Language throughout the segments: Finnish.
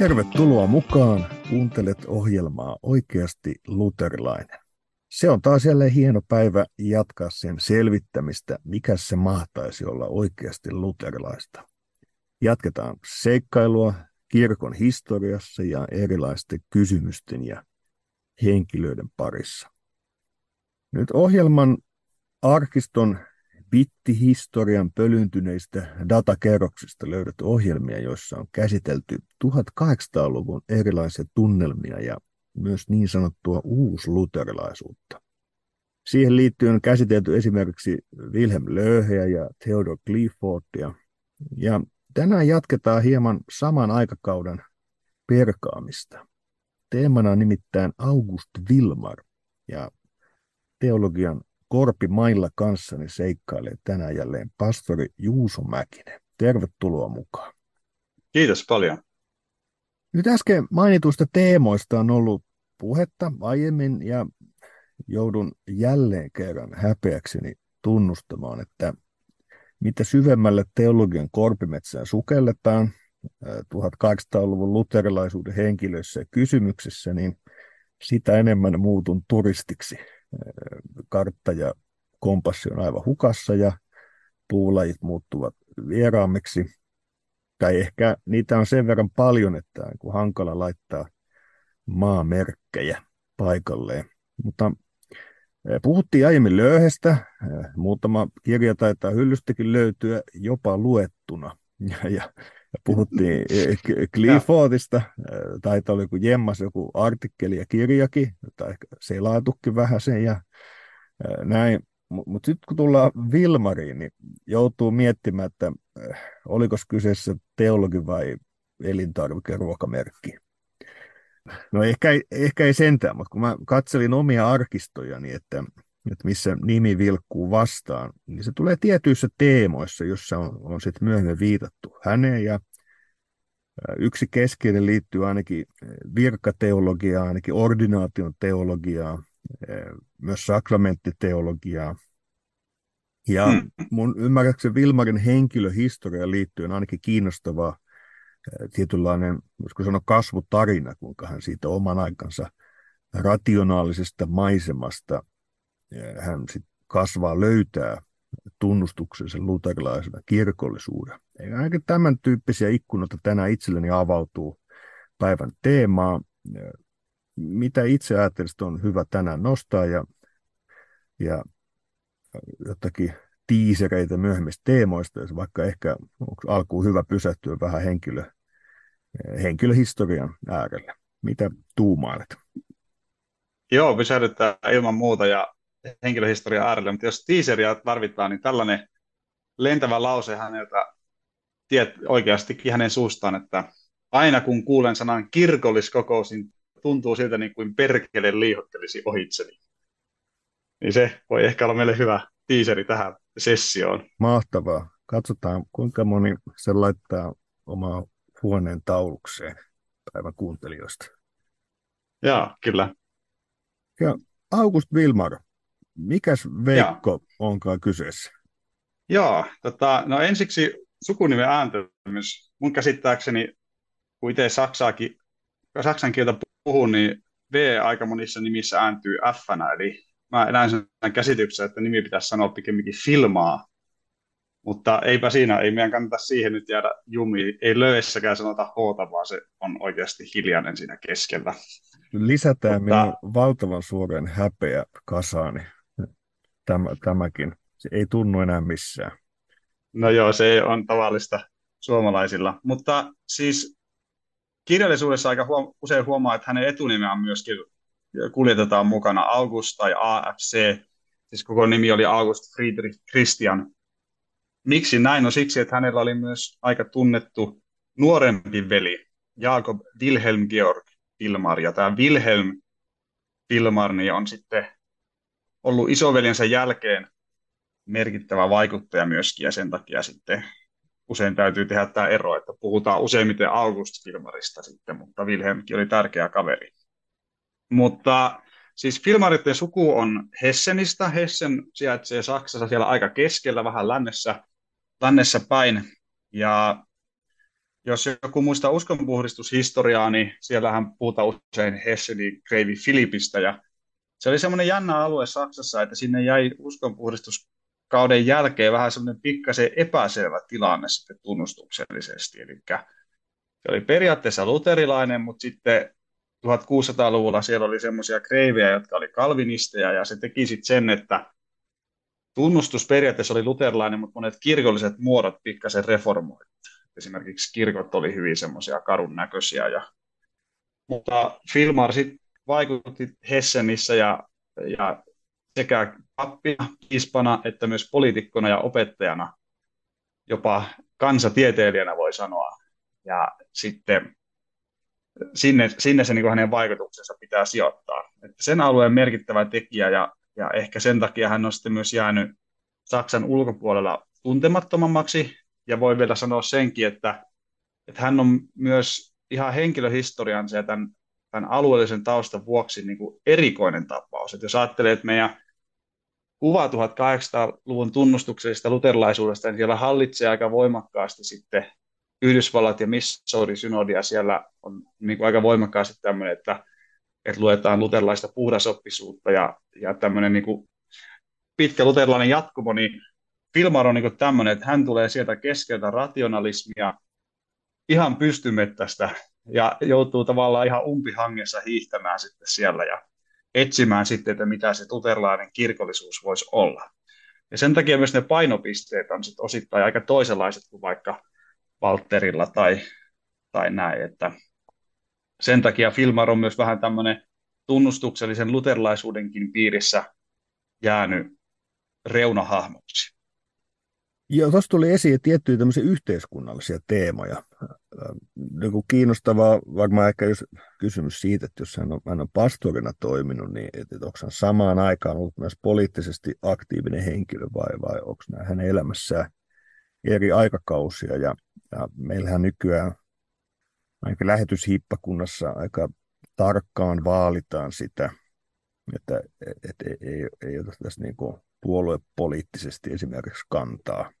Tervetuloa mukaan. Kuuntelet ohjelmaa Oikeasti luterilainen. Se on taas jälleen hieno päivä jatkaa sen selvittämistä, mikä se mahtaisi olla oikeasti luterilaista. Jatketaan seikkailua kirkon historiassa ja erilaisten kysymysten ja henkilöiden parissa. Nyt ohjelman arkiston bittihistorian pölyntyneistä datakerroksista löydät ohjelmia, joissa on käsitelty 1800-luvun erilaisia tunnelmia ja myös niin sanottua uusluterilaisuutta. Siihen liittyen on käsitelty esimerkiksi Wilhelm Löheä ja Theodor Cliffordia. Ja tänään jatketaan hieman saman aikakauden perkaamista. Teemana on nimittäin August Wilmar ja teologian Korpi Mailla kanssani seikkailee tänään jälleen pastori Juuso Mäkinen. Tervetuloa mukaan. Kiitos paljon. Nyt äsken mainituista teemoista on ollut puhetta aiemmin ja joudun jälleen kerran häpeäkseni tunnustamaan, että mitä syvemmälle teologian korpimetsään sukelletaan 1800-luvun luterilaisuuden henkilöissä ja kysymyksissä, niin sitä enemmän muutun turistiksi kartta ja kompassi on aivan hukassa ja puulajit muuttuvat vieraammiksi. Tai ehkä niitä on sen verran paljon, että on hankala laittaa maamerkkejä paikalleen. Mutta puhuttiin aiemmin löyhestä. Muutama kirja taitaa hyllystäkin löytyä jopa luettuna. Ja, ja, ja puhuttiin Cliffordista, taitaa olla joku jemmas joku artikkeli ja kirjakin, tai selaatukin vähän sen ja näin. Mutta mut sitten kun tullaan Vilmariin, niin joutuu miettimään, että oliko kyseessä teologi vai elintarvikeruokamerkki. No ehkä, ehkä ei sentään, mutta kun mä katselin omia arkistojani, että, että missä nimi vilkkuu vastaan, niin se tulee tietyissä teemoissa, jossa on, on sitten myöhemmin viitattu häneen ja Yksi keskeinen liittyy ainakin virkateologiaan, ainakin ordinaation teologiaan, myös sakramenttiteologiaan. Ja hmm. mun ymmärräkseni Vilmarin henkilöhistoria liittyen ainakin kiinnostava tietynlainen, voisiko sanoa kasvutarina, kuinka hän siitä oman aikansa rationaalisesta maisemasta hän sit kasvaa, löytää tunnustuksensa luterilaisena kirkollisuuden. Eikä ainakin tämän tyyppisiä ikkunoita tänään itselleni avautuu päivän teemaa. Mitä itse ajattelisit on hyvä tänään nostaa ja, ja jotakin tiisereitä myöhemmistä teemoista, vaikka ehkä alkuun hyvä pysähtyä vähän henkilö, henkilöhistorian äärelle. Mitä tuumailet? Joo, pysähdyttää ilman muuta ja henkilöhistoria äärelle, mutta jos teaseria tarvitaan, niin tällainen lentävä lause häneltä tiet, oikeastikin hänen suustaan, että aina kun kuulen sanan kirkolliskokous, niin tuntuu siltä niin kuin perkele liihottelisi ohitseni. Niin se voi ehkä olla meille hyvä tiiseri tähän sessioon. Mahtavaa. Katsotaan, kuinka moni se laittaa omaa huoneen taulukseen päivän kuuntelijoista. Joo, kyllä. Ja August Wilmar, mikäs Veikko ja. onkaan kyseessä? Joo, tota, no ensiksi sukunimen ääntämys. Mun käsittääkseni, kun itse saksaakin, saksan kieltä puhun, niin V aika monissa nimissä ääntyy f eli mä näen sen käsityksen, että nimi pitäisi sanoa pikemminkin filmaa, mutta eipä siinä, ei meidän kannata siihen nyt jäädä jumiin. Ei löyssäkään sanota h vaan se on oikeasti hiljainen siinä keskellä. Lisätään mutta... minun valtavan suuren häpeä kasaani tämä, tämäkin. Se ei tunnu enää missään. No joo, se on tavallista suomalaisilla. Mutta siis kirjallisuudessa aika huom- usein huomaa, että hänen etunimeä myöskin kuljetetaan mukana August tai AFC. Siis koko nimi oli August Friedrich Christian. Miksi näin? No siksi, että hänellä oli myös aika tunnettu nuorempi veli, Jakob Wilhelm Georg Filmar. Ja tämä Wilhelm Filmar niin on sitten ollut isoveljensä jälkeen merkittävä vaikuttaja myöskin, ja sen takia sitten usein täytyy tehdä tämä ero, että puhutaan useimmiten August Filmarista sitten, mutta Wilhelmkin oli tärkeä kaveri. Mutta siis Filmaritten suku on Hessenistä. Hessen sijaitsee Saksassa siellä aika keskellä, vähän lännessä, lännessä päin. Ja jos joku muistaa uskonpuhdistushistoriaa, niin siellähän puhutaan usein Hessenin Kreivi Filipistä, ja se oli semmoinen jännä alue Saksassa, että sinne jäi uskonpuhdistuskauden jälkeen vähän semmoinen pikkasen epäselvä tilanne sitten tunnustuksellisesti, eli oli periaatteessa luterilainen, mutta sitten 1600-luvulla siellä oli semmoisia kreivejä, jotka oli kalvinisteja, ja se teki sitten sen, että tunnustus periaatteessa oli luterilainen, mutta monet kirkolliset muodot pikkasen reformoitu. Esimerkiksi kirkot oli hyvin semmoisia karun näköisiä. Ja... Mutta Filmar sitten vaikutti Hessenissä ja, ja sekä pappina, piispana että myös poliitikkona ja opettajana, jopa kansatieteilijänä voi sanoa. Ja sitten sinne, sinne se niin kuin hänen vaikutuksensa pitää sijoittaa. Että sen alueen merkittävä tekijä ja, ja ehkä sen takia hän on sitten myös jäänyt Saksan ulkopuolella tuntemattomammaksi ja voi vielä sanoa senkin, että, että hän on myös ihan henkilöhistoriansa ja tämän, tämän alueellisen taustan vuoksi niin kuin erikoinen tapaus. Että jos ajattelee, että meidän kuva 1800-luvun tunnustuksellisesta luterilaisuudesta, niin siellä hallitsee aika voimakkaasti sitten Yhdysvallat ja Missouri-synodi, ja siellä on niin kuin aika voimakkaasti tämmöinen, että, että luetaan luterilaista puhdasoppisuutta ja, ja tämmöinen niin kuin pitkä luterilainen jatkumo, niin Filmar on niin tämmöinen, että hän tulee sieltä keskeltä rationalismia ihan pystymettästä ja joutuu tavallaan ihan umpihangessa hiihtämään sitten siellä ja etsimään sitten, että mitä se luterilainen kirkollisuus voisi olla. Ja sen takia myös ne painopisteet on sitten osittain aika toisenlaiset kuin vaikka Walterilla tai, tai näin, että sen takia Filmar on myös vähän tämmöinen tunnustuksellisen luterilaisuudenkin piirissä jäänyt reunahahmoksi. Joo, tuossa tuli esiin tiettyjä tämmöisiä yhteiskunnallisia teemoja. Joku kiinnostavaa, varmaan ehkä jos kysymys siitä, että jos hän on, hän on pastorina toiminut, niin että, että onko hän samaan aikaan ollut myös poliittisesti aktiivinen henkilö vai, vai onko nämä hänen elämässään eri aikakausia. Ja, ja meillähän nykyään ainakin lähetyshiippakunnassa aika tarkkaan vaalitaan sitä, että et, et, ei, ei ota tässä niin kuin puoluepoliittisesti esimerkiksi kantaa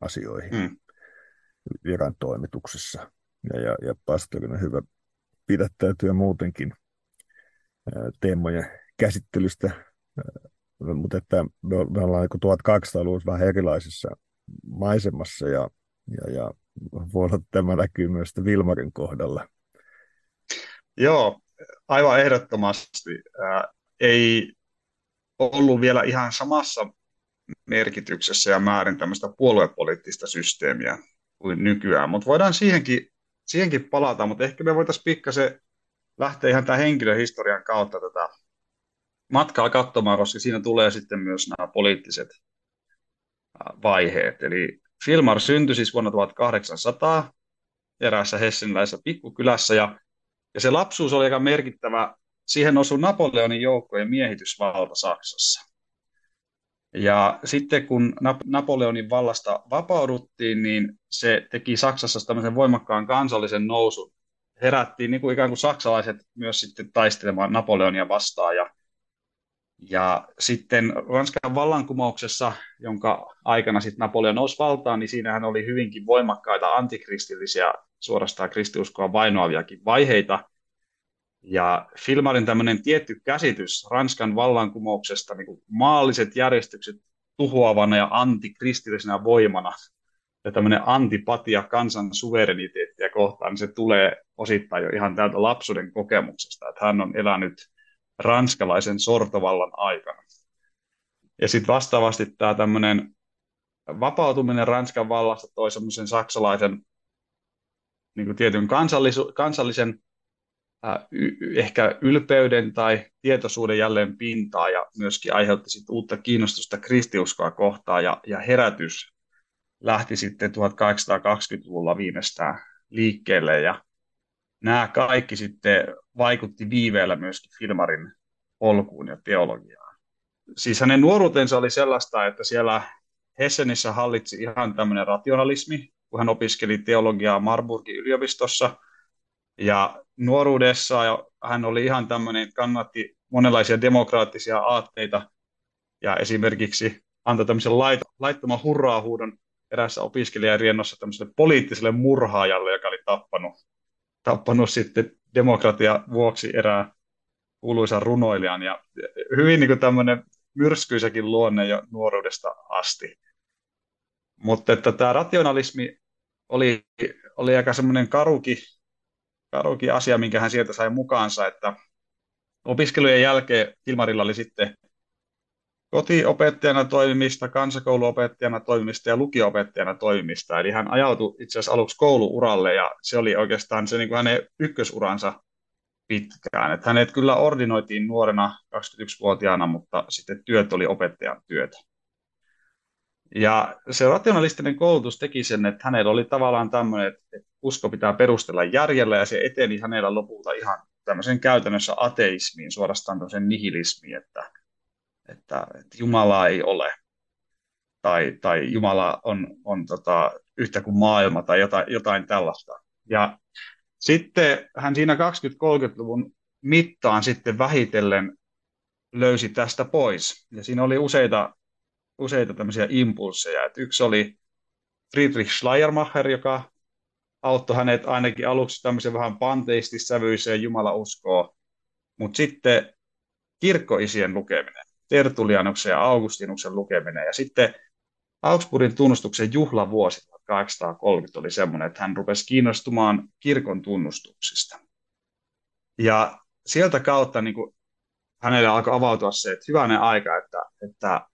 asioihin mm. viran toimituksessa. Ja, ja, ja pastorina hyvä pidättäytyä muutenkin teemojen käsittelystä, mutta että me, ollaan 1800-luvulla vähän erilaisessa maisemassa ja, ja, ja voi olla, että tämä näkyy myös Vilmarin kohdalla. Joo, aivan ehdottomasti. Ää, ei ollut vielä ihan samassa merkityksessä ja määrin tämmöistä puoluepoliittista systeemiä kuin nykyään, mutta voidaan siihenkin, siihenkin palata, mutta ehkä me voitaisiin pikkasen lähteä ihan tämän henkilöhistorian kautta tätä matkaa katsomaan, koska siinä tulee sitten myös nämä poliittiset vaiheet. Eli Filmar syntyi siis vuonna 1800 eräässä hesseniläisessä pikkukylässä ja, ja se lapsuus oli aika merkittävä. Siihen osui Napoleonin joukkojen miehitysvalta Saksassa. Ja sitten kun Napoleonin vallasta vapauduttiin, niin se teki Saksassa tämmöisen voimakkaan kansallisen nousun. Herättiin niin kuin ikään kuin saksalaiset myös sitten taistelemaan Napoleonia vastaan. Ja, ja sitten Ranskan vallankumouksessa, jonka aikana sitten Napoleon nousi valtaan, niin siinähän oli hyvinkin voimakkaita antikristillisiä, suorastaan kristiuskoa vainoaviakin vaiheita – ja Filmarin tämmöinen tietty käsitys Ranskan vallankumouksesta, niin kuin maalliset järjestykset tuhoavana ja antikristillisenä voimana, ja tämmöinen antipatia kansan suvereniteettia kohtaan, niin se tulee osittain jo ihan täältä lapsuuden kokemuksesta, että hän on elänyt ranskalaisen sortovallan aikana. Ja sitten vastaavasti tämä tämmöinen vapautuminen Ranskan vallasta toi semmoisen saksalaisen niin kuin tietyn kansallis- kansallisen ehkä ylpeyden tai tietoisuuden jälleen pintaa ja myöskin aiheutti sit uutta kiinnostusta kristiuskoa kohtaan ja, ja herätys lähti sitten 1820-luvulla viimeistään liikkeelle ja nämä kaikki sitten vaikutti viiveellä myöskin Filmarin polkuun ja teologiaan. Siis hänen nuoruutensa oli sellaista, että siellä Hessenissä hallitsi ihan tämmöinen rationalismi, kun hän opiskeli teologiaa Marburgin yliopistossa – ja nuoruudessa hän oli ihan tämmöinen, kannatti monenlaisia demokraattisia aatteita ja esimerkiksi antoi tämmöisen lait, laittoman hurraa-huudon erässä opiskelijariennossa tämmöiselle poliittiselle murhaajalle, joka oli tappanut, tappanut sitten demokratia vuoksi erää kuuluisan runoilijan. Ja hyvin niin tämmöinen myrskyisäkin luonne jo nuoruudesta asti. Mutta että tämä rationalismi oli, oli aika semmoinen karuki, karuki asia, minkä hän sieltä sai mukaansa, että opiskelujen jälkeen Kilmarilla oli sitten kotiopettajana toimimista, kansakouluopettajana toimimista ja lukioopettajana toimimista. Eli hän ajautui itse asiassa aluksi kouluuralle ja se oli oikeastaan se niin kuin hänen ykkösuransa pitkään. Että hänet kyllä ordinoitiin nuorena 21-vuotiaana, mutta sitten työt oli opettajan työtä. Ja se rationalistinen koulutus teki sen, että hänellä oli tavallaan tämmöinen, että usko pitää perustella järjellä ja se eteni hänellä lopulta ihan tämmöisen käytännössä ateismiin, suorastaan tämmöisen nihilismiin, että, että, että Jumalaa ei ole tai, tai Jumala on, on tota, yhtä kuin maailma tai jotain, jotain tällaista. Ja sitten hän siinä 20-30-luvun mittaan sitten vähitellen löysi tästä pois. Ja siinä oli useita, useita tämmöisiä impulseja. Et yksi oli Friedrich Schleiermacher, joka auttoi hänet ainakin aluksi tämmöisen vähän panteistissävyiseen jumalauskoon. Mutta sitten kirkkoisien lukeminen, Tertulianuksen ja Augustinuksen lukeminen ja sitten Augsburgin tunnustuksen juhlavuosi 1830 oli semmoinen, että hän rupesi kiinnostumaan kirkon tunnustuksista. Ja sieltä kautta niin kuin hänelle alkoi avautua se, että hyvänen aika, että, että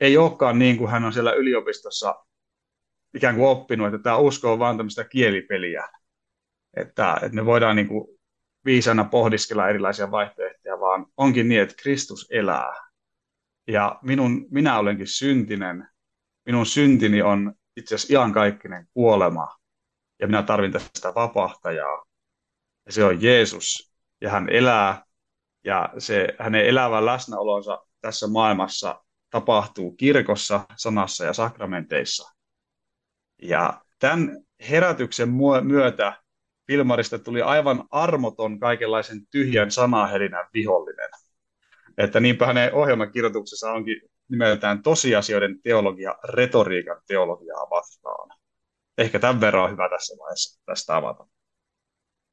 ei olekaan niin kuin hän on siellä yliopistossa ikään kuin oppinut, että tämä usko on vain tämmöistä kielipeliä, että, että me voidaan niin kuin viisana pohdiskella erilaisia vaihtoehtoja, vaan onkin niin, että Kristus elää. Ja minun, minä olenkin syntinen, minun syntini on itse asiassa iankaikkinen kuolema, ja minä tarvin tästä vapahtajaa. Ja se on Jeesus, ja hän elää, ja se hänen elävä läsnäolonsa tässä maailmassa tapahtuu kirkossa, sanassa ja sakramenteissa. Ja tämän herätyksen myötä Filmarista tuli aivan armoton kaikenlaisen tyhjän sanahelinän vihollinen. Että niinpä hänen ohjelmakirjoituksessa onkin nimeltään tosiasioiden teologia retoriikan teologiaa vastaan. Ehkä tämän verran on hyvä tässä vaiheessa tästä avata.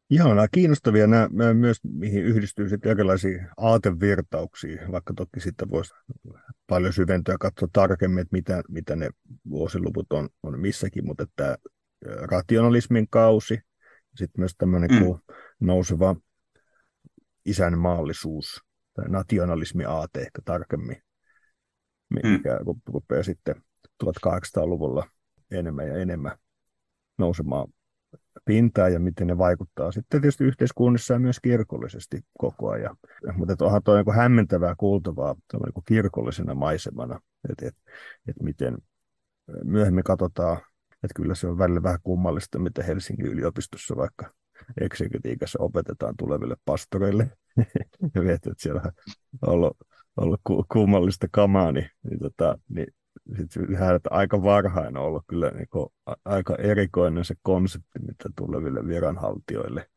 Joo, nämä kiinnostavia nämä, myös, mihin yhdistyy sitten erilaisia aatevirtauksia, vaikka toki sitten voisi paljon syventyä ja katsoa tarkemmin, että mitä, mitä ne vuosiluvut on, on missäkin, mutta että rationalismin kausi, sitten myös tämmöinen mm. kuin nouseva isänmaallisuus, tai nationalismi aate ehkä tarkemmin, mikä mm. rupeaa sitten 1800-luvulla enemmän ja enemmän nousemaan pintaa ja miten ne vaikuttaa sitten tietysti yhteiskunnassa ja myös kirkollisesti koko ajan. Mutta onhan tuo niin hämmentävää kuultavaa niin kirkollisena maisemana, että et, et miten myöhemmin katsotaan, että kyllä se on välillä vähän kummallista, mitä Helsingin yliopistossa vaikka eksegetiikassa opetetaan tuleville pastoreille. ja että siellä on ollut, ollut kummallista kamaa, niin, niin, tota, niin sitten että aika varhain on ollut kyllä niin kuin, aika erikoinen se konsepti, mitä tuleville viranhaltijoille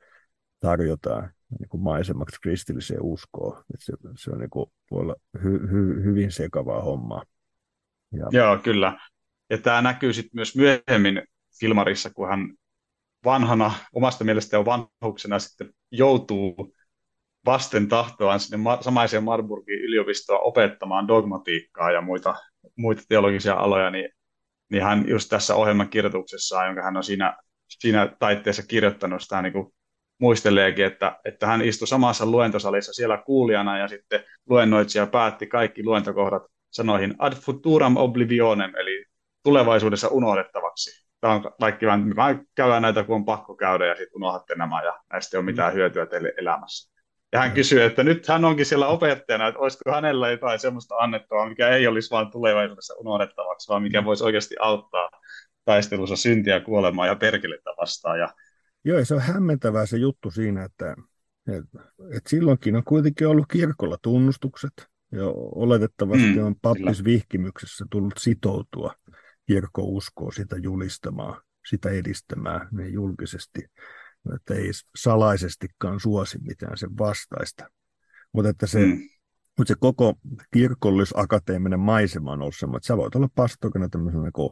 tarjotaan niin kuin maisemaksi kristilliseen uskoon. Se, se on niin kuin, voi olla hy, hy, hyvin sekavaa hommaa. Ja... Joo, kyllä. Ja tämä näkyy sitten myös myöhemmin Filmarissa, kun hän vanhana, omasta mielestä jo vanhuksena sitten joutuu vasten tahtoaan sinne samaiseen Marburgin yliopistoon opettamaan dogmatiikkaa ja muita, muita teologisia aloja, niin, niin hän just tässä ohjelman kirjoituksessaan, jonka hän on siinä, siinä taitteessa kirjoittanut, sitä niin kuin muisteleekin, että, että hän istui samassa luentosalissa siellä kuulijana ja sitten luennoitsija päätti kaikki luentokohdat sanoihin ad futuram oblivionem, eli tulevaisuudessa unohdettavaksi. Tämä on kaikki vain, käydään näitä, kun on pakko käydä ja sitten unohdatte nämä ja näistä ei ole mitään hyötyä teille elämässä. Ja hän kysyy, että nyt hän onkin siellä opettajana, että olisiko hänellä jotain sellaista annettavaa, mikä ei olisi vain tulevaisuudessa unohdettavaksi, vaan mikä voisi oikeasti auttaa taistelussa syntiä, kuolemaa ja perkelettä vastaan. Ja... Joo, se on hämmentävää se juttu siinä, että, että, että silloinkin on kuitenkin ollut kirkolla tunnustukset, ja oletettavasti mm, on pappisvihkimyksessä tullut sitoutua kirkkouskoon sitä julistamaan, sitä edistämään niin julkisesti että ei salaisestikaan suosi mitään sen vastaista. Mutta että se, mm. mutta se koko kirkollis-akateeminen maisema on ollut semmoinen, että sä voit olla pastorina tämmöisen niin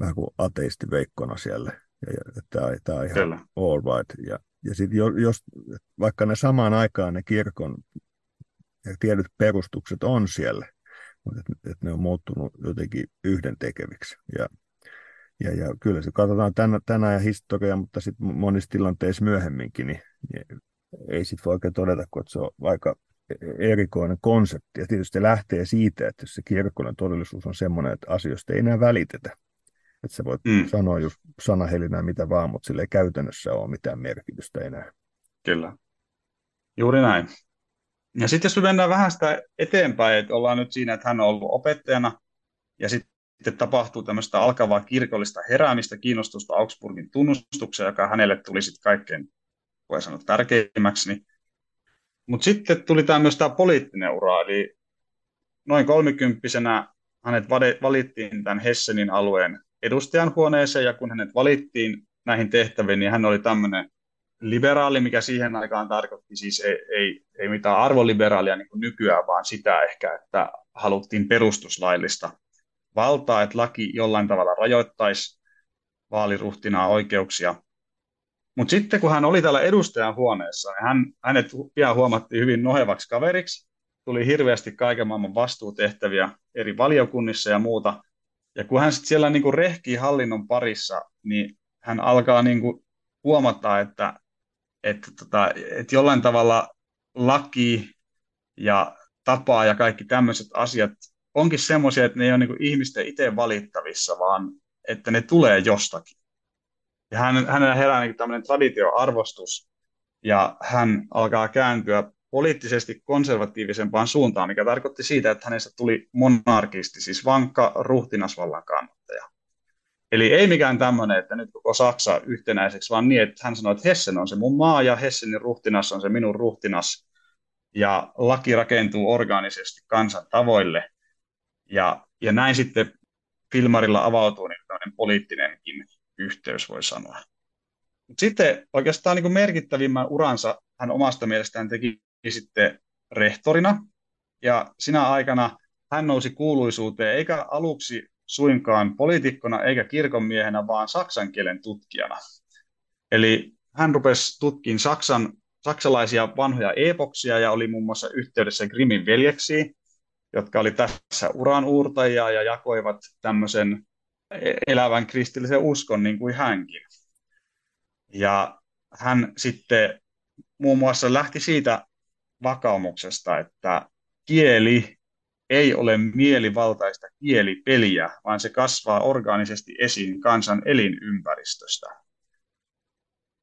vähän kuin ateisti veikkona siellä. Ja, ja tämä, tämä on ihan Kyllä. all right. Ja, ja sitten jos, vaikka ne samaan aikaan ne kirkon ja tietyt perustukset on siellä, mutta että et ne on muuttunut jotenkin yhdentekeviksi. Ja, ja, ja kyllä se katsotaan tänä, tänä ja historiaa, mutta sitten monissa tilanteissa myöhemminkin, niin, niin ei sitten voi oikein todeta, kun se on aika erikoinen konsepti. Ja tietysti lähtee siitä, että se kirkollinen todellisuus on sellainen, että asioista ei enää välitetä. Että sä voit mm. sanoa just sanahelinää mitä vaan, mutta sille ei käytännössä ole mitään merkitystä enää. Kyllä. Juuri näin. Ja sitten jos me mennään vähän sitä eteenpäin, että ollaan nyt siinä, että hän on ollut opettajana, ja sitten tapahtuu tämmöistä alkavaa kirkollista heräämistä, kiinnostusta Augsburgin tunnustukseen, joka hänelle tuli sitten kaikkein, voi sanoa, tärkeimmäksi, niin. Mutta sitten tuli myös tämä poliittinen ura, eli noin kolmikymppisenä hänet valittiin tämän Hessenin alueen edustajan huoneeseen, ja kun hänet valittiin näihin tehtäviin, niin hän oli tämmöinen liberaali, mikä siihen aikaan tarkoitti siis ei, ei, ei mitään arvoliberaalia niin kuin nykyään, vaan sitä ehkä, että haluttiin perustuslaillista valtaa, että laki jollain tavalla rajoittaisi vaaliruhtinaa oikeuksia. Mutta sitten kun hän oli täällä edustajan huoneessa, niin hän, hänet pian huomattiin hyvin nohevaksi kaveriksi. Tuli hirveästi kaiken maailman vastuutehtäviä eri valiokunnissa ja muuta. Ja kun hän sitten siellä niinku rehkii hallinnon parissa, niin hän alkaa niinku huomata, että, että, tota, että jollain tavalla laki ja tapaa ja kaikki tämmöiset asiat onkin semmoisia, että ne ei ole niinku ihmisten itse valittavissa, vaan että ne tulee jostakin. Ja hän, hänellä herää niin tämmöinen traditioarvostus, ja hän alkaa kääntyä poliittisesti konservatiivisempaan suuntaan, mikä tarkoitti siitä, että hänestä tuli monarkisti, siis vankka ruhtinasvallan kannattaja. Eli ei mikään tämmöinen, että nyt koko Saksa yhtenäiseksi, vaan niin, että hän sanoi, että Hessen on se mun maa ja Hessenin ruhtinas on se minun ruhtinas. Ja laki rakentuu orgaanisesti kansan tavoille. Ja, ja näin sitten Filmarilla avautuu niin poliittinenkin yhteys, voi sanoa. Mut sitten oikeastaan niin merkittävimmän uransa hän omasta mielestään teki sitten rehtorina, ja sinä aikana hän nousi kuuluisuuteen, eikä aluksi suinkaan poliitikkona eikä kirkonmiehenä, vaan saksan kielen tutkijana. Eli hän rupesi tutkimaan Saksan, saksalaisia vanhoja epoksia ja oli muun muassa yhteydessä Grimin veljeksiin, jotka oli tässä uran uurtajia ja jakoivat tämmöisen elävän kristillisen uskon niin kuin hänkin. Ja hän sitten muun muassa lähti siitä vakaumuksesta, että kieli ei ole mielivaltaista kielipeliä, vaan se kasvaa orgaanisesti esiin kansan elinympäristöstä.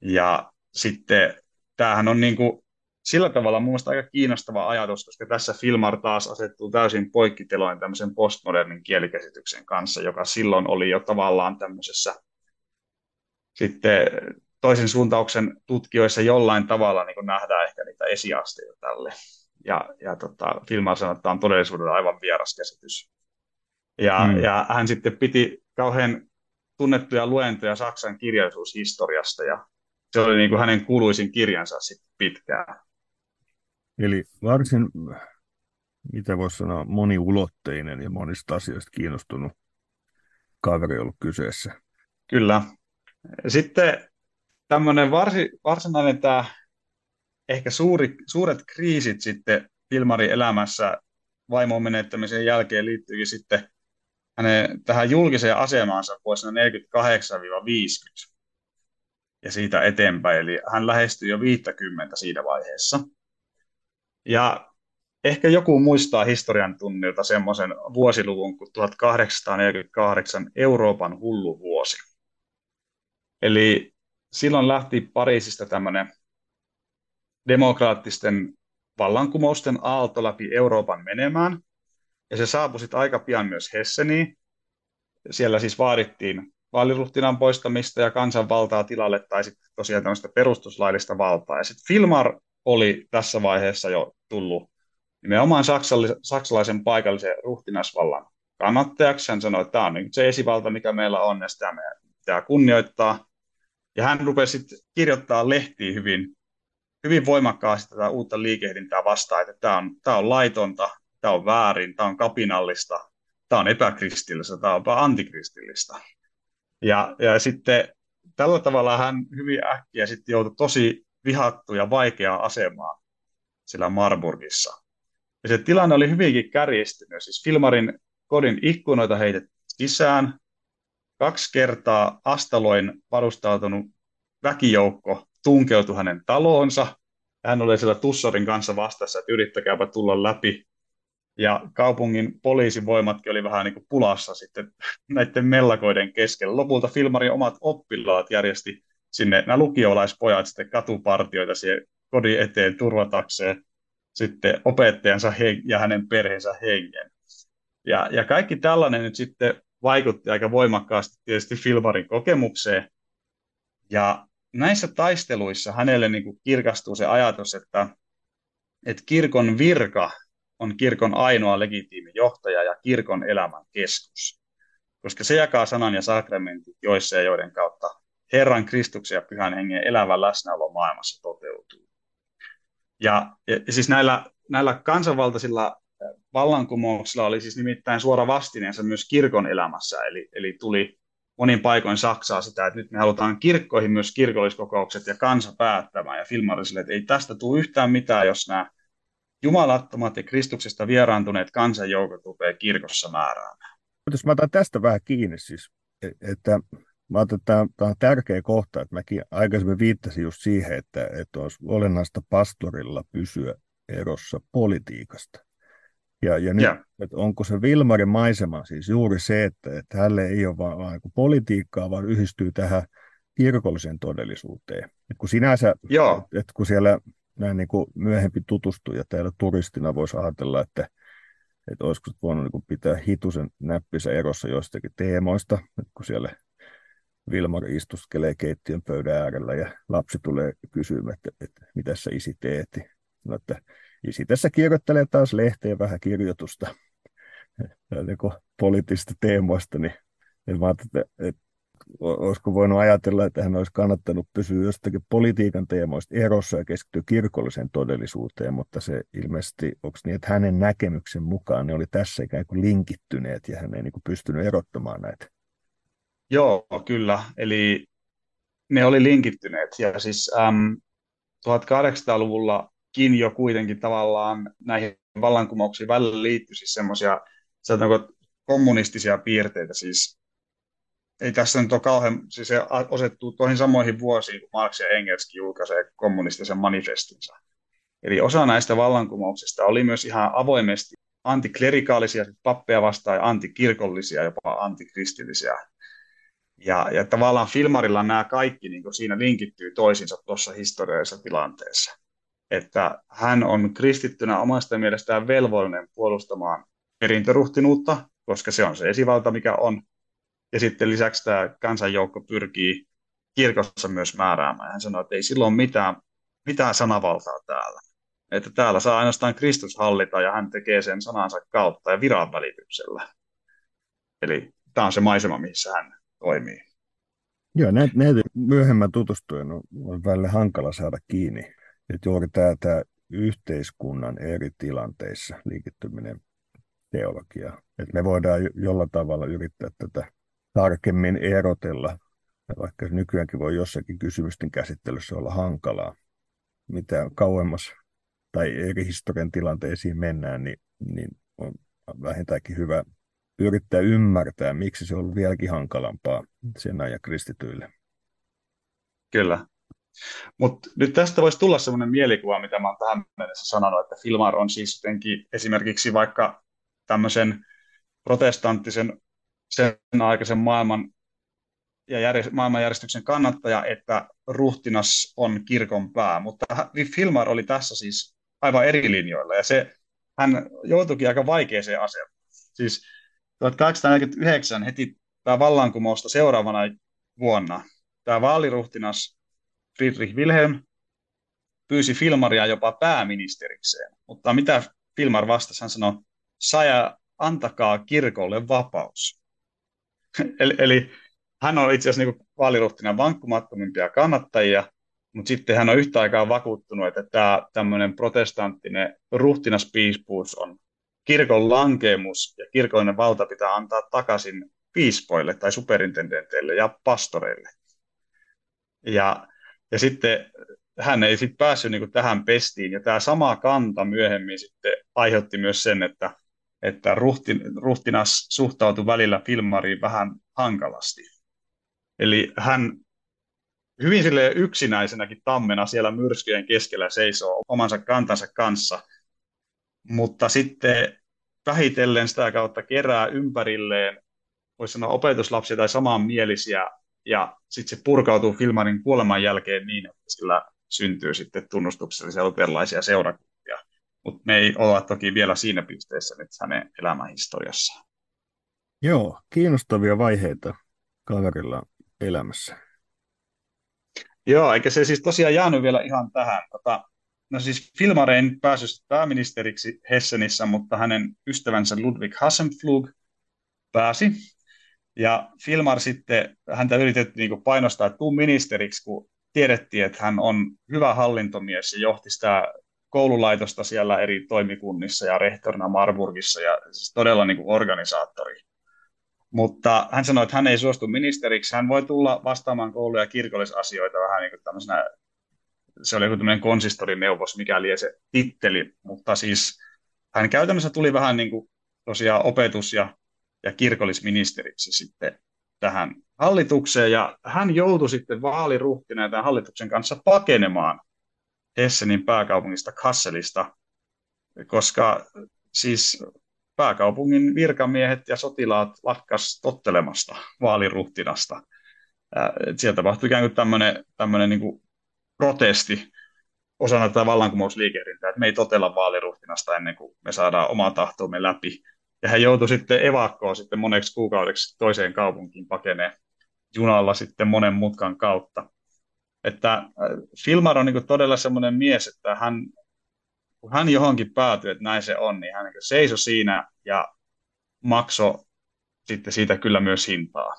Ja sitten tämähän on niin kuin sillä tavalla mun mielestä aika kiinnostava ajatus, koska tässä Filmar taas asettuu täysin poikkiteloin tämmöisen postmodernin kielikäsityksen kanssa, joka silloin oli jo tavallaan tämmöisessä sitten toisen suuntauksen tutkijoissa jollain tavalla niin nähdään ehkä niitä esiasteita tälle. Ja, ja tota, Filmar sanoi, että tämä on todellisuudella aivan vieras käsitys. Ja, mm. ja hän sitten piti kauhean tunnettuja luentoja Saksan kirjallisuushistoriasta, ja se oli niin kuin hänen kuuluisin kirjansa sitten pitkään. Eli varsin, mitä voisi sanoa, moniulotteinen ja monista asioista kiinnostunut kaveri ollut kyseessä. Kyllä. Sitten tämmöinen varsi, varsinainen tämä ehkä suuri, suuret kriisit sitten Filmarin elämässä vaimon menettämisen jälkeen liittyykin sitten hänen tähän julkiseen asemaansa vuosina 48-50 ja siitä eteenpäin. Eli hän lähestyi jo 50 siinä vaiheessa. Ja ehkä joku muistaa historian tunnilta semmoisen vuosiluvun kuin 1848 Euroopan hullu vuosi. Eli silloin lähti Pariisista tämmöinen demokraattisten vallankumousten aalto läpi Euroopan menemään. Ja se saapui sitten aika pian myös Hesseniin. Siellä siis vaadittiin vaaliruhtinan poistamista ja kansanvaltaa tilalle tai sitten tosiaan tämmöistä perustuslaillista valtaa. Ja sitten Filmar oli tässä vaiheessa jo tullut nimenomaan saksalaisen paikallisen ruhtinasvallan kannattajaksi. Hän sanoi, että tämä on se esivalta, mikä meillä on, ja sitä meidän pitää kunnioittaa. Ja hän rupesi kirjoittaa lehtiin hyvin, hyvin voimakkaasti tätä uutta liikehdintää vastaan, että tämä on, tämä on laitonta, tämä on väärin, tämä on kapinallista, tämä on epäkristillistä, tämä on antikristillistä. Ja, ja sitten tällä tavalla hän hyvin äkkiä sitten joutui tosi vihattu ja vaikeaa asemaa sillä Marburgissa. Ja se tilanne oli hyvinkin kärjistynyt. Siis Filmarin kodin ikkunoita heitettiin sisään. Kaksi kertaa Astaloin varustautunut väkijoukko tunkeutui hänen taloonsa. Hän oli siellä Tussorin kanssa vastassa, että yrittäkääpä tulla läpi. Ja kaupungin poliisivoimatkin oli vähän niin kuin pulassa sitten näiden mellakoiden keskellä. Lopulta Filmarin omat oppilaat järjesti sinne nämä lukiolaispojat sitten katupartioita siihen kodin eteen turvatakseen sitten opettajansa ja hänen perheensä hengen. Ja, ja kaikki tällainen nyt sitten vaikutti aika voimakkaasti tietysti Filmarin kokemukseen. Ja näissä taisteluissa hänelle niin kuin kirkastuu se ajatus, että, että kirkon virka on kirkon ainoa legitiimi johtaja ja kirkon elämän keskus. Koska se jakaa sanan ja sakramentit, joissa ja joiden kautta Herran Kristuksen ja Pyhän Hengen elävä läsnäolo maailmassa toteutuu. Ja, ja, siis näillä, näillä kansanvaltaisilla vallankumouksilla oli siis nimittäin suora vastineensa myös kirkon elämässä, eli, eli tuli monin paikoin Saksaa sitä, että nyt me halutaan kirkkoihin myös kirkolliskokoukset ja kansa päättämään, ja Filmarisille, että ei tästä tule yhtään mitään, jos nämä jumalattomat ja Kristuksesta vieraantuneet kansanjoukot rupeaa kirkossa määräämään. Jos mä otan tästä vähän kiinni siis, e- että mä että tämä on tärkeä kohta, että mäkin aikaisemmin viittasin just siihen, että, että olisi olennaista pastorilla pysyä erossa politiikasta. Ja, ja nyt, yeah. että onko se Vilmarin maisema siis juuri se, että, että hänelle ei ole vaan, vaan niin politiikkaa, vaan yhdistyy tähän kirkolliseen todellisuuteen. Et kun sinänsä, Joo. että kun siellä näin niin kuin myöhempi tutustuja täällä turistina voisi ajatella, että, että olisiko voinut niin pitää hitusen näppisä erossa joistakin teemoista, että kun siellä Vilmar istuskelee keittiön pöydän äärellä ja lapsi tulee kysymään, että, että mitä sä isi teet. No, että isi tässä kirjoittelee taas lehteen vähän kirjoitusta niin poliittisista teemoista, niin mä että, että olisiko voinut ajatella, että hän olisi kannattanut pysyä jostakin politiikan teemoista erossa ja keskittyä kirkolliseen todellisuuteen, mutta se ilmeisesti, onko niin, että hänen näkemyksen mukaan ne oli tässä ikään kuin linkittyneet ja hän ei niin kuin pystynyt erottamaan näitä? Joo, kyllä. Eli ne oli linkittyneet. Ja siis äm, 1800-luvullakin jo kuitenkin tavallaan näihin vallankumouksiin välillä liittyi siis semmoisia kommunistisia piirteitä. Siis ei tässä nyt ole kauhean, siis se osettuu toihin samoihin vuosiin, kun Marx ja Engelskin julkaisee kommunistisen manifestinsa. Eli osa näistä vallankumouksista oli myös ihan avoimesti antiklerikaalisia, siis pappeja vastaan ja antikirkollisia, jopa antikristillisiä. Ja, ja tavallaan Filmarilla nämä kaikki niin kuin siinä linkittyy toisiinsa tuossa historiallisessa tilanteessa. Että hän on kristittynä omasta mielestään velvollinen puolustamaan perintöruhtinuutta, koska se on se esivalta, mikä on. Ja sitten lisäksi tämä kansanjoukko pyrkii kirkossa myös määräämään. Hän sanoi, että ei silloin mitään, mitään sanavaltaa täällä. Että täällä saa ainoastaan Kristus hallita ja hän tekee sen sanansa kautta ja viran välityksellä. Eli tämä on se maisema, missä hän toimii. Joo, näitä, näitä myöhemmän tutustujen on, välillä hankala saada kiinni. Että juuri tämä, tämä yhteiskunnan eri tilanteissa liikittyminen teologia. Että me voidaan jollain tavalla yrittää tätä tarkemmin erotella, vaikka nykyäänkin voi jossakin kysymysten käsittelyssä olla hankalaa. Mitä kauemmas tai eri historian tilanteisiin mennään, niin, niin on vähintäänkin hyvä yrittää ymmärtää, miksi se on ollut vieläkin hankalampaa sen ajan kristityille. Kyllä. Mutta nyt tästä voisi tulla sellainen mielikuva, mitä mä tähän mennessä sanonut, että Filmar on siis jotenkin esimerkiksi vaikka tämmöisen protestanttisen sen aikaisen maailman ja järjest- maailmanjärjestyksen kannattaja, että ruhtinas on kirkon pää. Mutta Filmar oli tässä siis aivan eri linjoilla ja se, hän joutuikin aika vaikeeseen asemaan. Siis 1849 heti tämä vallankumousta seuraavana vuonna tämä vaaliruhtinas Friedrich Wilhelm pyysi Filmaria jopa pääministerikseen. Mutta mitä Filmar vastasi? Hän sanoi, saja, antakaa kirkolle vapaus. eli, eli hän on itse asiassa niin vaaliruhtinaan vankkumattomimpia kannattajia, mutta sitten hän on yhtä aikaa vakuuttunut, että tämä tämmöinen protestanttinen ruhtinaspiispuus on kirkon lankeemus ja kirkollinen valta pitää antaa takaisin piispoille tai superintendenteille ja pastoreille. Ja, ja sitten hän ei sitten päässyt niin tähän pestiin, ja tämä sama kanta myöhemmin sitten aiheutti myös sen, että, että ruhtin, ruhtinas suhtautui välillä filmariin vähän hankalasti. Eli hän hyvin sille yksinäisenäkin tammena siellä myrskyjen keskellä seisoo omansa kantansa kanssa, mutta sitten vähitellen sitä kautta kerää ympärilleen, voisi sanoa opetuslapsia tai samanmielisiä, ja sitten se purkautuu Filmarin kuoleman jälkeen niin, että sillä syntyy sitten tunnustuksellisia luterilaisia seurakuntia. Mutta me ei olla toki vielä siinä pisteessä nyt hänen elämänhistoriassaan. Joo, kiinnostavia vaiheita kaverilla elämässä. Joo, eikä se siis tosiaan jäänyt vielä ihan tähän. Tota, no siis Filmarein päässyt pääministeriksi Hessenissä, mutta hänen ystävänsä Ludwig Hassenflug pääsi. Ja Filmar sitten, häntä yritettiin niin painostaa, että tuu ministeriksi, kun tiedettiin, että hän on hyvä hallintomies ja johti sitä koululaitosta siellä eri toimikunnissa ja rehtorina Marburgissa ja siis todella niin organisaattori. Mutta hän sanoi, että hän ei suostu ministeriksi. Hän voi tulla vastaamaan koulu- ja kirkollisasioita vähän niin kuin tämmöisenä, se oli joku tämmöinen konsistorineuvos, mikäli se titteli, mutta siis hän käytännössä tuli vähän niin kuin tosiaan opetus- ja, ja kirkollisministeriksi sitten tähän hallitukseen, ja hän joutui sitten vaaliruhtina tämän hallituksen kanssa pakenemaan Hessenin pääkaupungista Kasselista, koska siis pääkaupungin virkamiehet ja sotilaat lakkas tottelemasta vaaliruhtinasta. Sieltä tapahtui ikään kuin tämmöinen, tämmöinen niin kuin protesti osana tätä vallankumousliikehdintää, että me ei totella vaaliruhtinasta ennen kuin me saadaan omaa tahtomme läpi. Ja hän joutui sitten evakkoon sitten moneksi kuukaudeksi toiseen kaupunkiin pakeneen junalla sitten monen mutkan kautta. Että Filmar on niin todella semmoinen mies, että hän kun hän johonkin päätyi, että näin se on, niin hän niin seisoi siinä ja maksoi sitten siitä kyllä myös hintaa.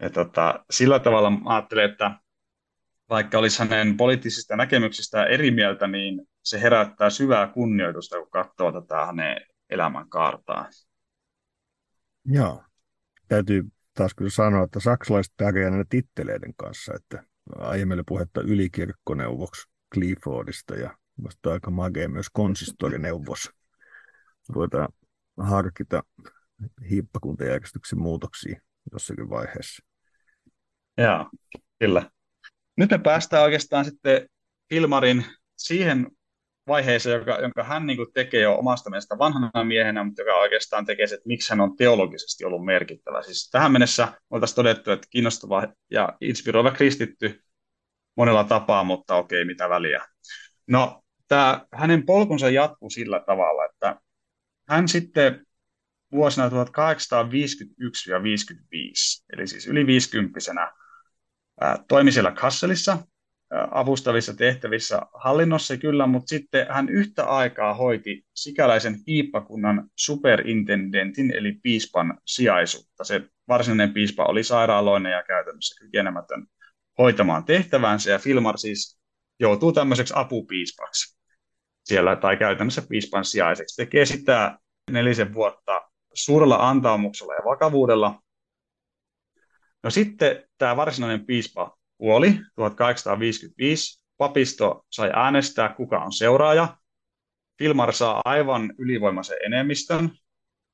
Ja tota, sillä tavalla ajattelen, että vaikka olisi hänen poliittisista näkemyksistä eri mieltä, niin se herättää syvää kunnioitusta, kun katsoo tätä hänen elämänkaartaan. Joo, täytyy taas kyllä sanoa, että saksalaiset pärjää näiden titteleiden kanssa, että aiemmin oli puhetta ylikirkkoneuvoksi Cliffordista ja Minusta aika magea myös konsistorineuvos. Voidaan harkita hiippakuntajärjestyksen muutoksia jossakin vaiheessa. Joo, kyllä. Nyt me päästään oikeastaan sitten Ilmarin siihen vaiheeseen, joka, jonka hän niin tekee jo omasta mielestä vanhana miehenä, mutta joka oikeastaan tekee se, että miksi hän on teologisesti ollut merkittävä. Siis tähän mennessä oltaisiin todettu, että kiinnostava ja inspiroiva kristitty monella tapaa, mutta okei, mitä väliä. No, tämä, hänen polkunsa jatkuu sillä tavalla, että hän sitten vuosina 1851-55, eli siis yli 50 toimi siellä Kasselissa avustavissa tehtävissä hallinnossa kyllä, mutta sitten hän yhtä aikaa hoiti sikäläisen hiippakunnan superintendentin eli piispan sijaisuutta. Se varsinainen piispa oli sairaaloinen ja käytännössä kykenemätön hoitamaan tehtävänsä ja Filmar siis joutuu tämmöiseksi apupiispaksi siellä tai käytännössä piispan sijaiseksi. Tekee sitä nelisen vuotta suurella antaumuksella ja vakavuudella. No sitten tämä varsinainen piispa kuoli 1855. Papisto sai äänestää, kuka on seuraaja. Filmar saa aivan ylivoimaisen enemmistön.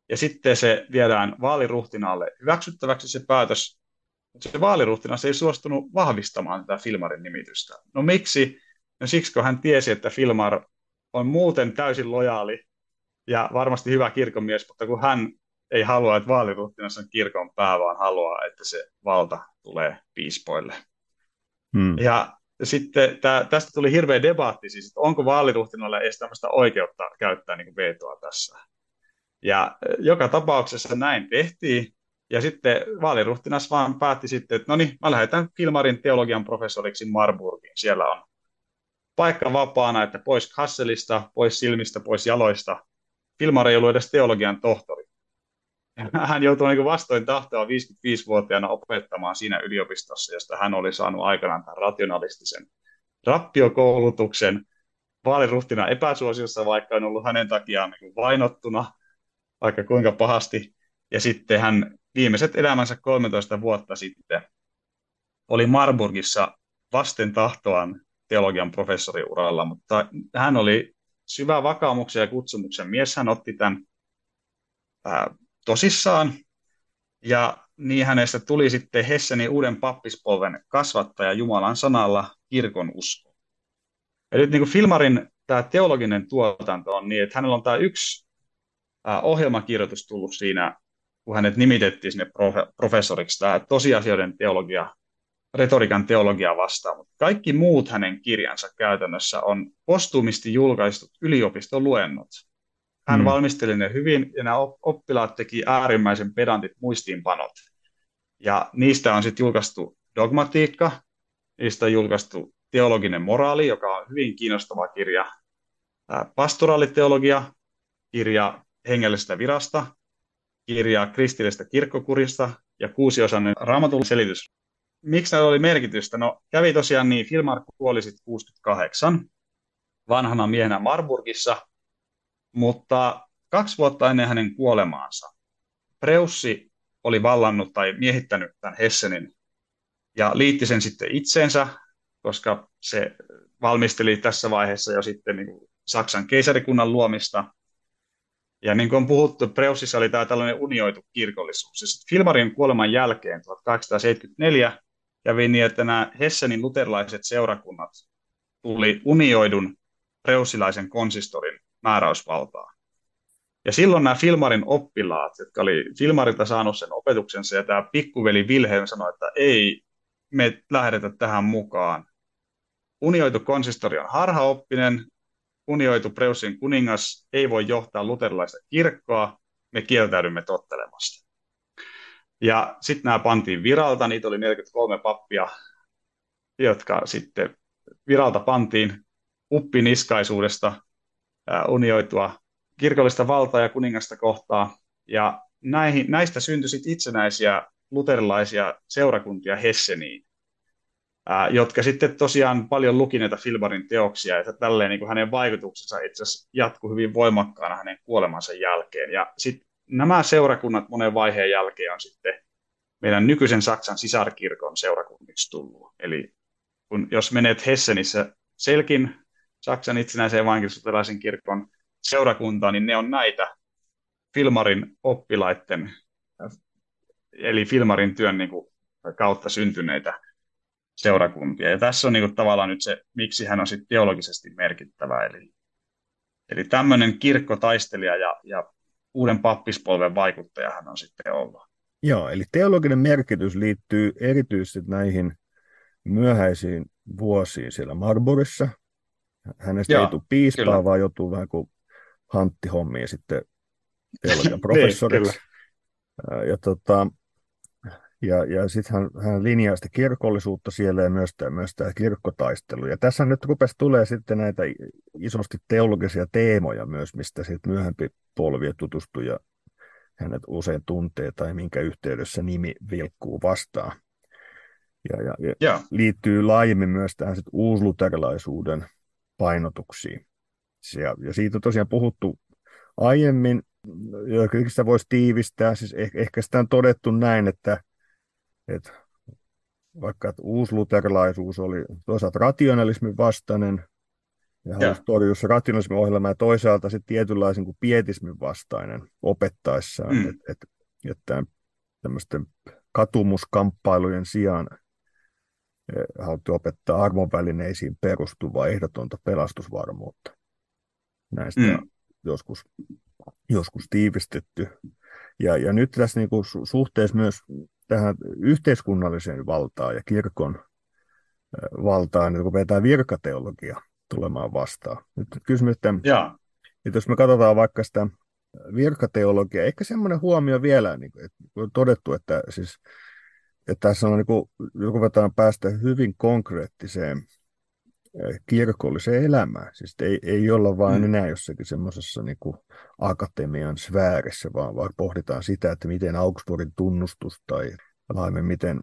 Ja sitten se viedään vaaliruhtinaalle hyväksyttäväksi se päätös. Mutta se vaaliruhtinas ei suostunut vahvistamaan tätä Filmarin nimitystä. No miksi? No siksi, kun hän tiesi, että Filmar on muuten täysin lojaali ja varmasti hyvä kirkonmies, mutta kun hän ei halua, että vaaliruhtinas on kirkon pää, vaan haluaa, että se valta tulee piispoille. Hmm. Ja sitten tää, tästä tuli hirveä debatti, siis, että onko vaaliruhtinalle edes tämmöistä oikeutta käyttää niin vetoa tässä. Ja joka tapauksessa näin tehtiin, ja sitten vaaliruhtinas vaan päätti sitten, että no niin, mä lähdetään Kilmarin teologian professoriksi Marburgiin. Siellä on paikka vapaana, että pois Hasselista, pois silmistä, pois jaloista. Filmar ei ollut edes teologian tohtori. Hän joutui niin vastoin tahtoa 55-vuotiaana opettamaan siinä yliopistossa, josta hän oli saanut aikanaan tämän rationalistisen rappiokoulutuksen vaaliruhtina epäsuosiossa, vaikka on ollut hänen takiaan niin vainottuna vaikka kuinka pahasti. Ja sitten hän viimeiset elämänsä 13 vuotta sitten oli Marburgissa vasten tahtoaan teologian professoriuralla, mutta hän oli syvä vakaumuksen ja kutsumuksen mies. Hän otti tämän tosissaan ja niin hänestä tuli sitten Hessenin uuden pappispolven kasvattaja Jumalan sanalla kirkon usko. Ja nyt niin kuin Filmarin tämä teologinen tuotanto on niin, että hänellä on tämä yksi ohjelmakirjoitus tullut siinä, kun hänet nimitettiin sinne profe- professoriksi, tämä tosiasioiden teologia, retorikan teologia vastaan, mutta kaikki muut hänen kirjansa käytännössä on postuumisti julkaistut yliopiston luennot. Hän mm. valmisteli ne hyvin ja nämä oppilaat teki äärimmäisen pedantit muistiinpanot. Ja niistä on sitten julkaistu dogmatiikka, niistä on julkaistu teologinen moraali, joka on hyvin kiinnostava kirja, pastoraaliteologia, kirja hengellisestä virasta, kirja kristillisestä kirkkokurista ja kuusiosainen raamatun selitys. Miksi näillä oli merkitystä? No kävi tosiaan niin, Filmar kuoli sitten 68 vanhana miehenä Marburgissa, mutta kaksi vuotta ennen hänen kuolemaansa Preussi oli vallannut tai miehittänyt tämän Hessenin ja liitti sen sitten itseensä, koska se valmisteli tässä vaiheessa jo sitten niin kuin Saksan keisarikunnan luomista. Ja niin kuin on puhuttu, Preussissa oli tämä tällainen unioitu kirkollisuus. Ja Filmarin kuoleman jälkeen 1874 kävi niin, että nämä Hessenin luterilaiset seurakunnat tuli unioidun preussilaisen konsistorin määräysvaltaa. Ja silloin nämä Filmarin oppilaat, jotka oli Filmarilta saanut sen opetuksensa, ja tämä pikkuveli Wilhelm sanoi, että ei me lähdetä tähän mukaan. Unioitu konsistori on harhaoppinen, unioitu Preussin kuningas ei voi johtaa luterilaista kirkkoa, me kieltäydymme tottelemasta. Ja sitten nämä pantiin viralta, niitä oli 43 pappia, jotka sitten viralta pantiin uppiniskaisuudesta unioitua kirkollista valtaa ja kuningasta kohtaa. Ja näihin, näistä syntyi sitten itsenäisiä luterilaisia seurakuntia Hesseniin, ää, jotka sitten tosiaan paljon luki näitä Filmarin teoksia, että tälleen niin kuin hänen vaikutuksensa itse asiassa jatkui hyvin voimakkaana hänen kuolemansa jälkeen. Ja sitten nämä seurakunnat monen vaiheen jälkeen on sitten meidän nykyisen Saksan sisarkirkon seurakunniksi tullut. Eli kun, jos menet Hessenissä Selkin Saksan itsenäisen evankelisluterilaisen kirkon seurakuntaan, niin ne on näitä Filmarin oppilaiden, eli Filmarin työn niin kuin, kautta syntyneitä seurakuntia. Ja tässä on niin kuin, tavallaan nyt se, miksi hän on sitten teologisesti merkittävä. Eli, eli tämmöinen kirkkotaistelija ja, ja uuden pappispolven vaikuttaja hän on sitten ollut. Joo, eli teologinen merkitys liittyy erityisesti näihin myöhäisiin vuosiin siellä Marburissa. Hänestä Joo, ei tule piispaa, kyllä. vaan joutuu vähän kuin Hantti hommiin sitten teologian niin, professoriksi. niin, ja tota, ja, ja sitten hän, hän linjaa sitä kirkollisuutta siellä ja myös tämä, myös tämä kirkkotaistelu. Ja tässä nyt rupesi tulee sitten näitä isosti teologisia teemoja myös, mistä sitten myöhempi polvi tutustuu ja hänet usein tuntee tai minkä yhteydessä nimi vilkkuu vastaan. Ja, ja, ja, ja. liittyy laajemmin myös tähän sit uusluterilaisuuden painotuksiin. Ja, ja siitä on tosiaan puhuttu aiemmin, ja sitä voisi tiivistää, siis ehkä, ehkä sitä on todettu näin, että, että vaikka että uusluterilaisuus oli toisaalta rationalismin vastainen, ja halusi torjua se rationalismin ohjelma, ja toisaalta sitten tietynlaisen kuin pietismin vastainen opettaessaan, mm. että et, et tämmöisten katumuskamppailujen sijaan haluttiin opettaa armonvälineisiin perustuvaa ehdotonta pelastusvarmuutta. Näistä mm. joskus, joskus tiivistetty. Ja, ja nyt tässä niin kuin suhteessa myös tähän yhteiskunnalliseen valtaan ja kirkon valtaan, niin rupeaa virkateologia tulemaan vastaan. Nyt kysymys, että, että jos me katsotaan vaikka sitä virkateologiaa, ehkä semmoinen huomio vielä, niin kuin, että on todettu, että, siis, että tässä on niin ruvetaan päästä hyvin konkreettiseen eh, kirkolliseen elämään. Siis ei, ei olla vain mm. enää jossakin semmoisessa niin akatemian sfäärissä, vaan, vaan pohditaan sitä, että miten Augsburgin tunnustus tai laajemmin miten,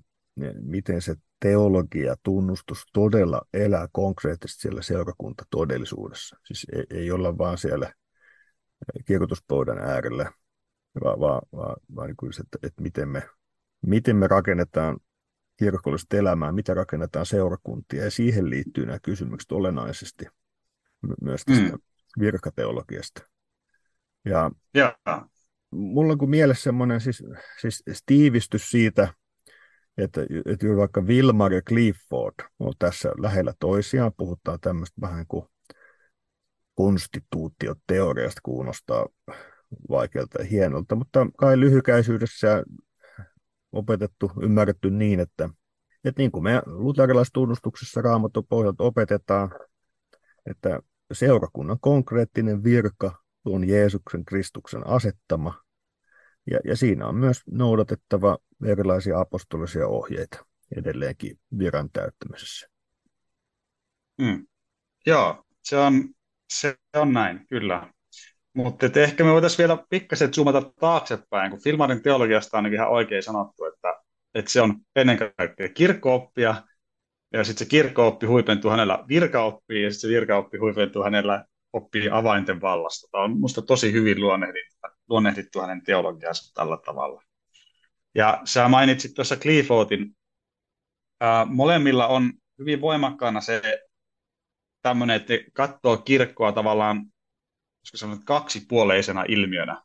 miten se teologia, tunnustus todella elää konkreettisesti siellä seurakuntatodellisuudessa. Siis ei, ei olla vaan siellä kirjoituspöydän äärellä vaan, vaan, vaan, vaan niin kuin se, että, että miten, me, miten me rakennetaan kirkollista elämää, mitä rakennetaan seurakuntia, ja siihen liittyy nämä kysymykset olennaisesti myös tästä mm. virkateologiasta. Ja, ja. mulla on kuin mielessä semmoinen siis, siis tiivistys siitä, että, että vaikka Wilmar ja Clifford on tässä lähellä toisiaan, puhutaan tämmöistä vähän kuin konstituutioteoriasta, kuulostaa vaikealta ja hienolta, mutta kai lyhykäisyydessä opetettu, ymmärretty niin, että, että niin kuin me luterilaistunnustuksessa raamatun pohjalta opetetaan, että seurakunnan konkreettinen virka on Jeesuksen Kristuksen asettama, ja, ja siinä on myös noudatettava erilaisia apostolisia ohjeita edelleenkin viran täyttämisessä. Mm. Joo, se on, se on näin, kyllä. Mutta ehkä me voitaisiin vielä pikkasen zoomata taaksepäin, kun Filmarin teologiasta on ihan oikein sanottu, että, että se on ennen kaikkea kirkkooppia, ja sitten se kirkkooppi huipentuu hänellä virkaoppiin, ja sitten se virkaoppi huipentuu hänellä oppii avainten vallasta. Tämä on minusta tosi hyvin luonnehdittu, luonnehdittu hänen teologiansa tällä tavalla. Ja sä mainitsit tuossa Cliffordin, ää, molemmilla on hyvin voimakkaana se tämmöinen, että katsoo kirkkoa tavallaan koska se on kaksipuoleisena ilmiönä.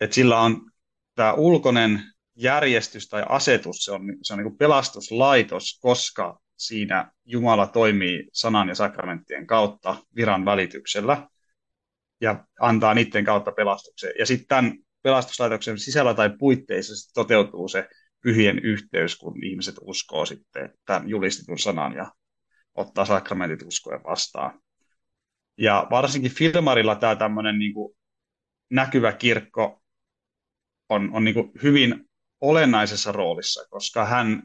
Et sillä on tämä ulkoinen järjestys tai asetus, se on, se on niin pelastuslaitos, koska siinä Jumala toimii sanan ja sakramenttien kautta viran välityksellä ja antaa niiden kautta pelastuksen. Ja sitten tämän pelastuslaitoksen sisällä tai puitteissa toteutuu se pyhien yhteys, kun ihmiset uskoo sitten tämän julistetun sanan ja ottaa sakramentit uskoen vastaan. Ja varsinkin Filmarilla tämä tämmöinen niin kuin näkyvä kirkko on, on niin kuin hyvin olennaisessa roolissa, koska hän,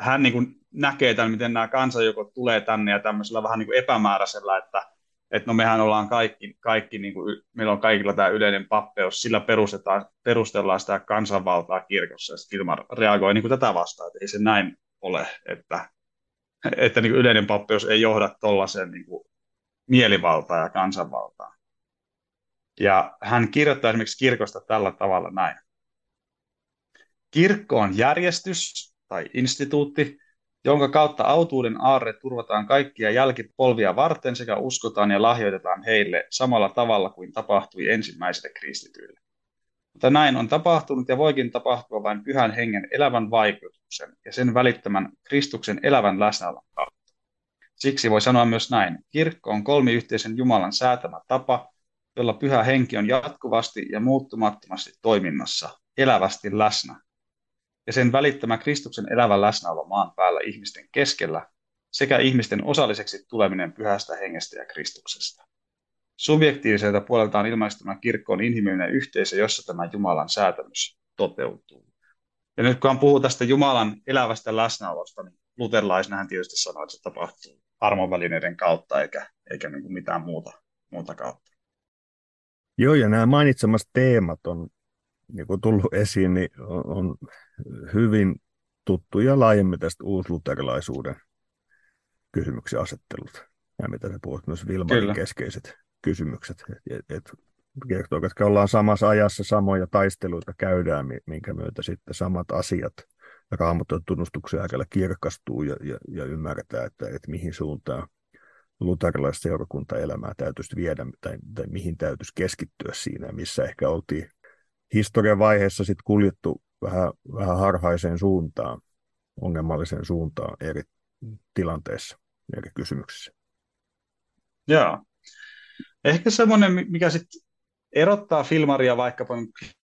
hän niin kuin näkee tämän, miten nämä kansanjoukot tulee tänne ja tämmöisellä vähän niin kuin epämääräisellä, että, että no mehän ollaan kaikki, kaikki niin kuin, meillä on kaikilla tämä yleinen pappeus, sillä perustetaan, perustellaan sitä kansanvaltaa kirkossa, ja Filmar reagoi niin kuin tätä vastaan, että ei se näin ole, että, että niin kuin yleinen pappeus ei johda tuollaiseen niin kuin mielivaltaa ja kansanvaltaa. Ja hän kirjoittaa esimerkiksi kirkosta tällä tavalla näin. Kirkko on järjestys tai instituutti, jonka kautta autuuden aarre turvataan kaikkia jälkipolvia varten sekä uskotaan ja lahjoitetaan heille samalla tavalla kuin tapahtui ensimmäisille kristityille. Mutta näin on tapahtunut ja voikin tapahtua vain pyhän hengen elävän vaikutuksen ja sen välittämän Kristuksen elävän läsnäolon kautta. Siksi voi sanoa myös näin. Kirkko on kolmiyhteisen Jumalan säätämä tapa, jolla pyhä henki on jatkuvasti ja muuttumattomasti toiminnassa, elävästi läsnä. Ja sen välittämä Kristuksen elävä läsnäolo maan päällä ihmisten keskellä sekä ihmisten osalliseksi tuleminen pyhästä hengestä ja Kristuksesta. Subjektiiviselta puoleltaan ilmaistuna kirkko on inhimillinen yhteisö, jossa tämä Jumalan säätämys toteutuu. Ja nyt kun puhuu tästä Jumalan elävästä läsnäolosta, niin luterilaisena tietysti sanoo, että se tapahtuu armonvälineiden kautta eikä, eikä niin kuin mitään muuta, muuta kautta. Joo, ja nämä mainitsemat teemat on niin kuin tullut esiin, niin on, on hyvin tuttuja laajemmin tästä uusluterilaisuuden kysymyksen asettelut. Ja mitä sä puhut, myös Vilmarin Kyllä. keskeiset kysymykset. Et, et, kertoo, että ollaan samassa ajassa, samoja taisteluita käydään, minkä myötä sitten samat asiat – raamatun tunnustuksen aikana kirkastuu ja, ja, ja ymmärretään, että, että mihin suuntaan luterilaista seurakuntaelämää täytyisi viedä tai, tai mihin täytyisi keskittyä siinä, missä ehkä oltiin historian vaiheessa sitten kuljettu vähän, vähän harhaiseen suuntaan, ongelmalliseen suuntaan eri tilanteissa, eri kysymyksissä. Joo. Ehkä semmoinen, mikä sitten erottaa filmaria vaikkapa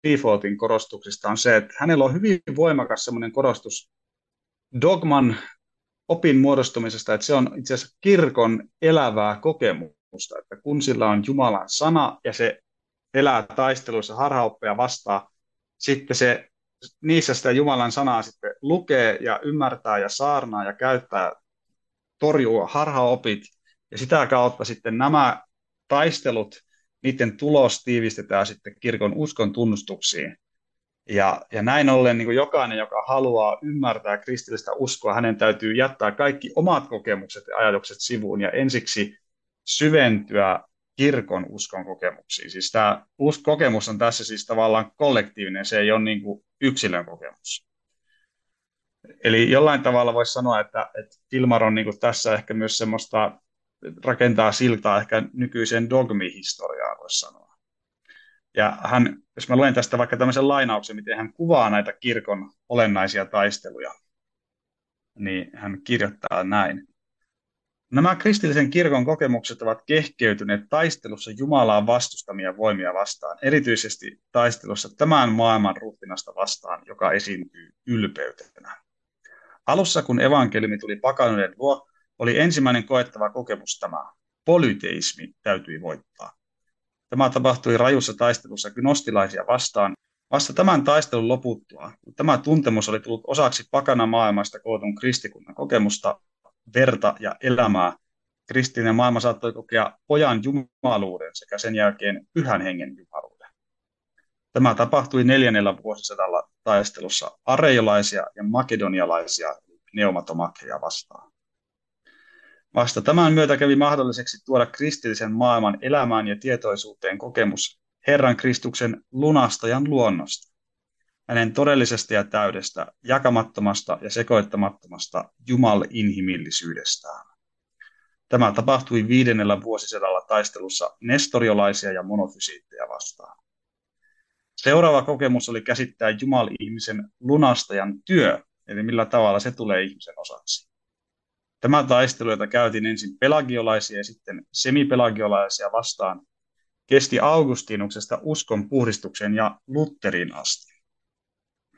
Defaultin korostuksista on se, että hänellä on hyvin voimakas semmoinen korostus dogman opin muodostumisesta, että se on itse asiassa kirkon elävää kokemusta, että kun sillä on Jumalan sana ja se elää taisteluissa harhaoppeja vastaan, sitten se niissä sitä Jumalan sanaa sitten lukee ja ymmärtää ja saarnaa ja käyttää, torjuu harhaopit ja sitä kautta sitten nämä taistelut niiden tulos tiivistetään sitten kirkon uskon tunnustuksiin. Ja, ja näin ollen niin jokainen, joka haluaa ymmärtää kristillistä uskoa, hänen täytyy jättää kaikki omat kokemukset ja ajatukset sivuun ja ensiksi syventyä kirkon uskon kokemuksiin. Siis tämä kokemus on tässä siis tavallaan kollektiivinen, se ei ole niin kuin yksilön kokemus. Eli jollain tavalla voisi sanoa, että, että Filmar on niin kuin tässä ehkä myös semmoista, rakentaa siltaa ehkä nykyiseen dogmihistoriaan, voisi sanoa. Ja hän, jos mä luen tästä vaikka tämmöisen lainauksen, miten hän kuvaa näitä kirkon olennaisia taisteluja, niin hän kirjoittaa näin. Nämä kristillisen kirkon kokemukset ovat kehkeytyneet taistelussa Jumalaa vastustamia voimia vastaan, erityisesti taistelussa tämän maailman ruhtinasta vastaan, joka esiintyy ylpeytenä. Alussa, kun evankeliumi tuli pakanoiden luo, oli ensimmäinen koettava kokemus tämä. Polyteismi täytyi voittaa. Tämä tapahtui rajussa taistelussa gnostilaisia vastaan. Vasta tämän taistelun loputtua, kun tämä tuntemus oli tullut osaksi pakana maailmasta kootun kristikunnan kokemusta, verta ja elämää, kristillinen maailma saattoi kokea pojan jumaluuden sekä sen jälkeen pyhän hengen jumaluuden. Tämä tapahtui neljännellä vuosisadalla taistelussa areiolaisia ja makedonialaisia neumatomakkeja vastaan. Vasta tämän myötä kävi mahdolliseksi tuoda kristillisen maailman elämään ja tietoisuuteen kokemus Herran Kristuksen lunastajan luonnosta, hänen todellisesta ja täydestä, jakamattomasta ja sekoittamattomasta Jumal-inhimillisyydestään. Tämä tapahtui viidennellä vuosisadalla taistelussa nestoriolaisia ja monofysiittejä vastaan. Seuraava kokemus oli käsittää Jumal-ihmisen lunastajan työ, eli millä tavalla se tulee ihmisen osaksi. Tämä taistelu, jota käytiin ensin pelagiolaisia ja sitten semipelagiolaisia vastaan, kesti Augustinuksesta uskon puhdistukseen ja Lutherin asti.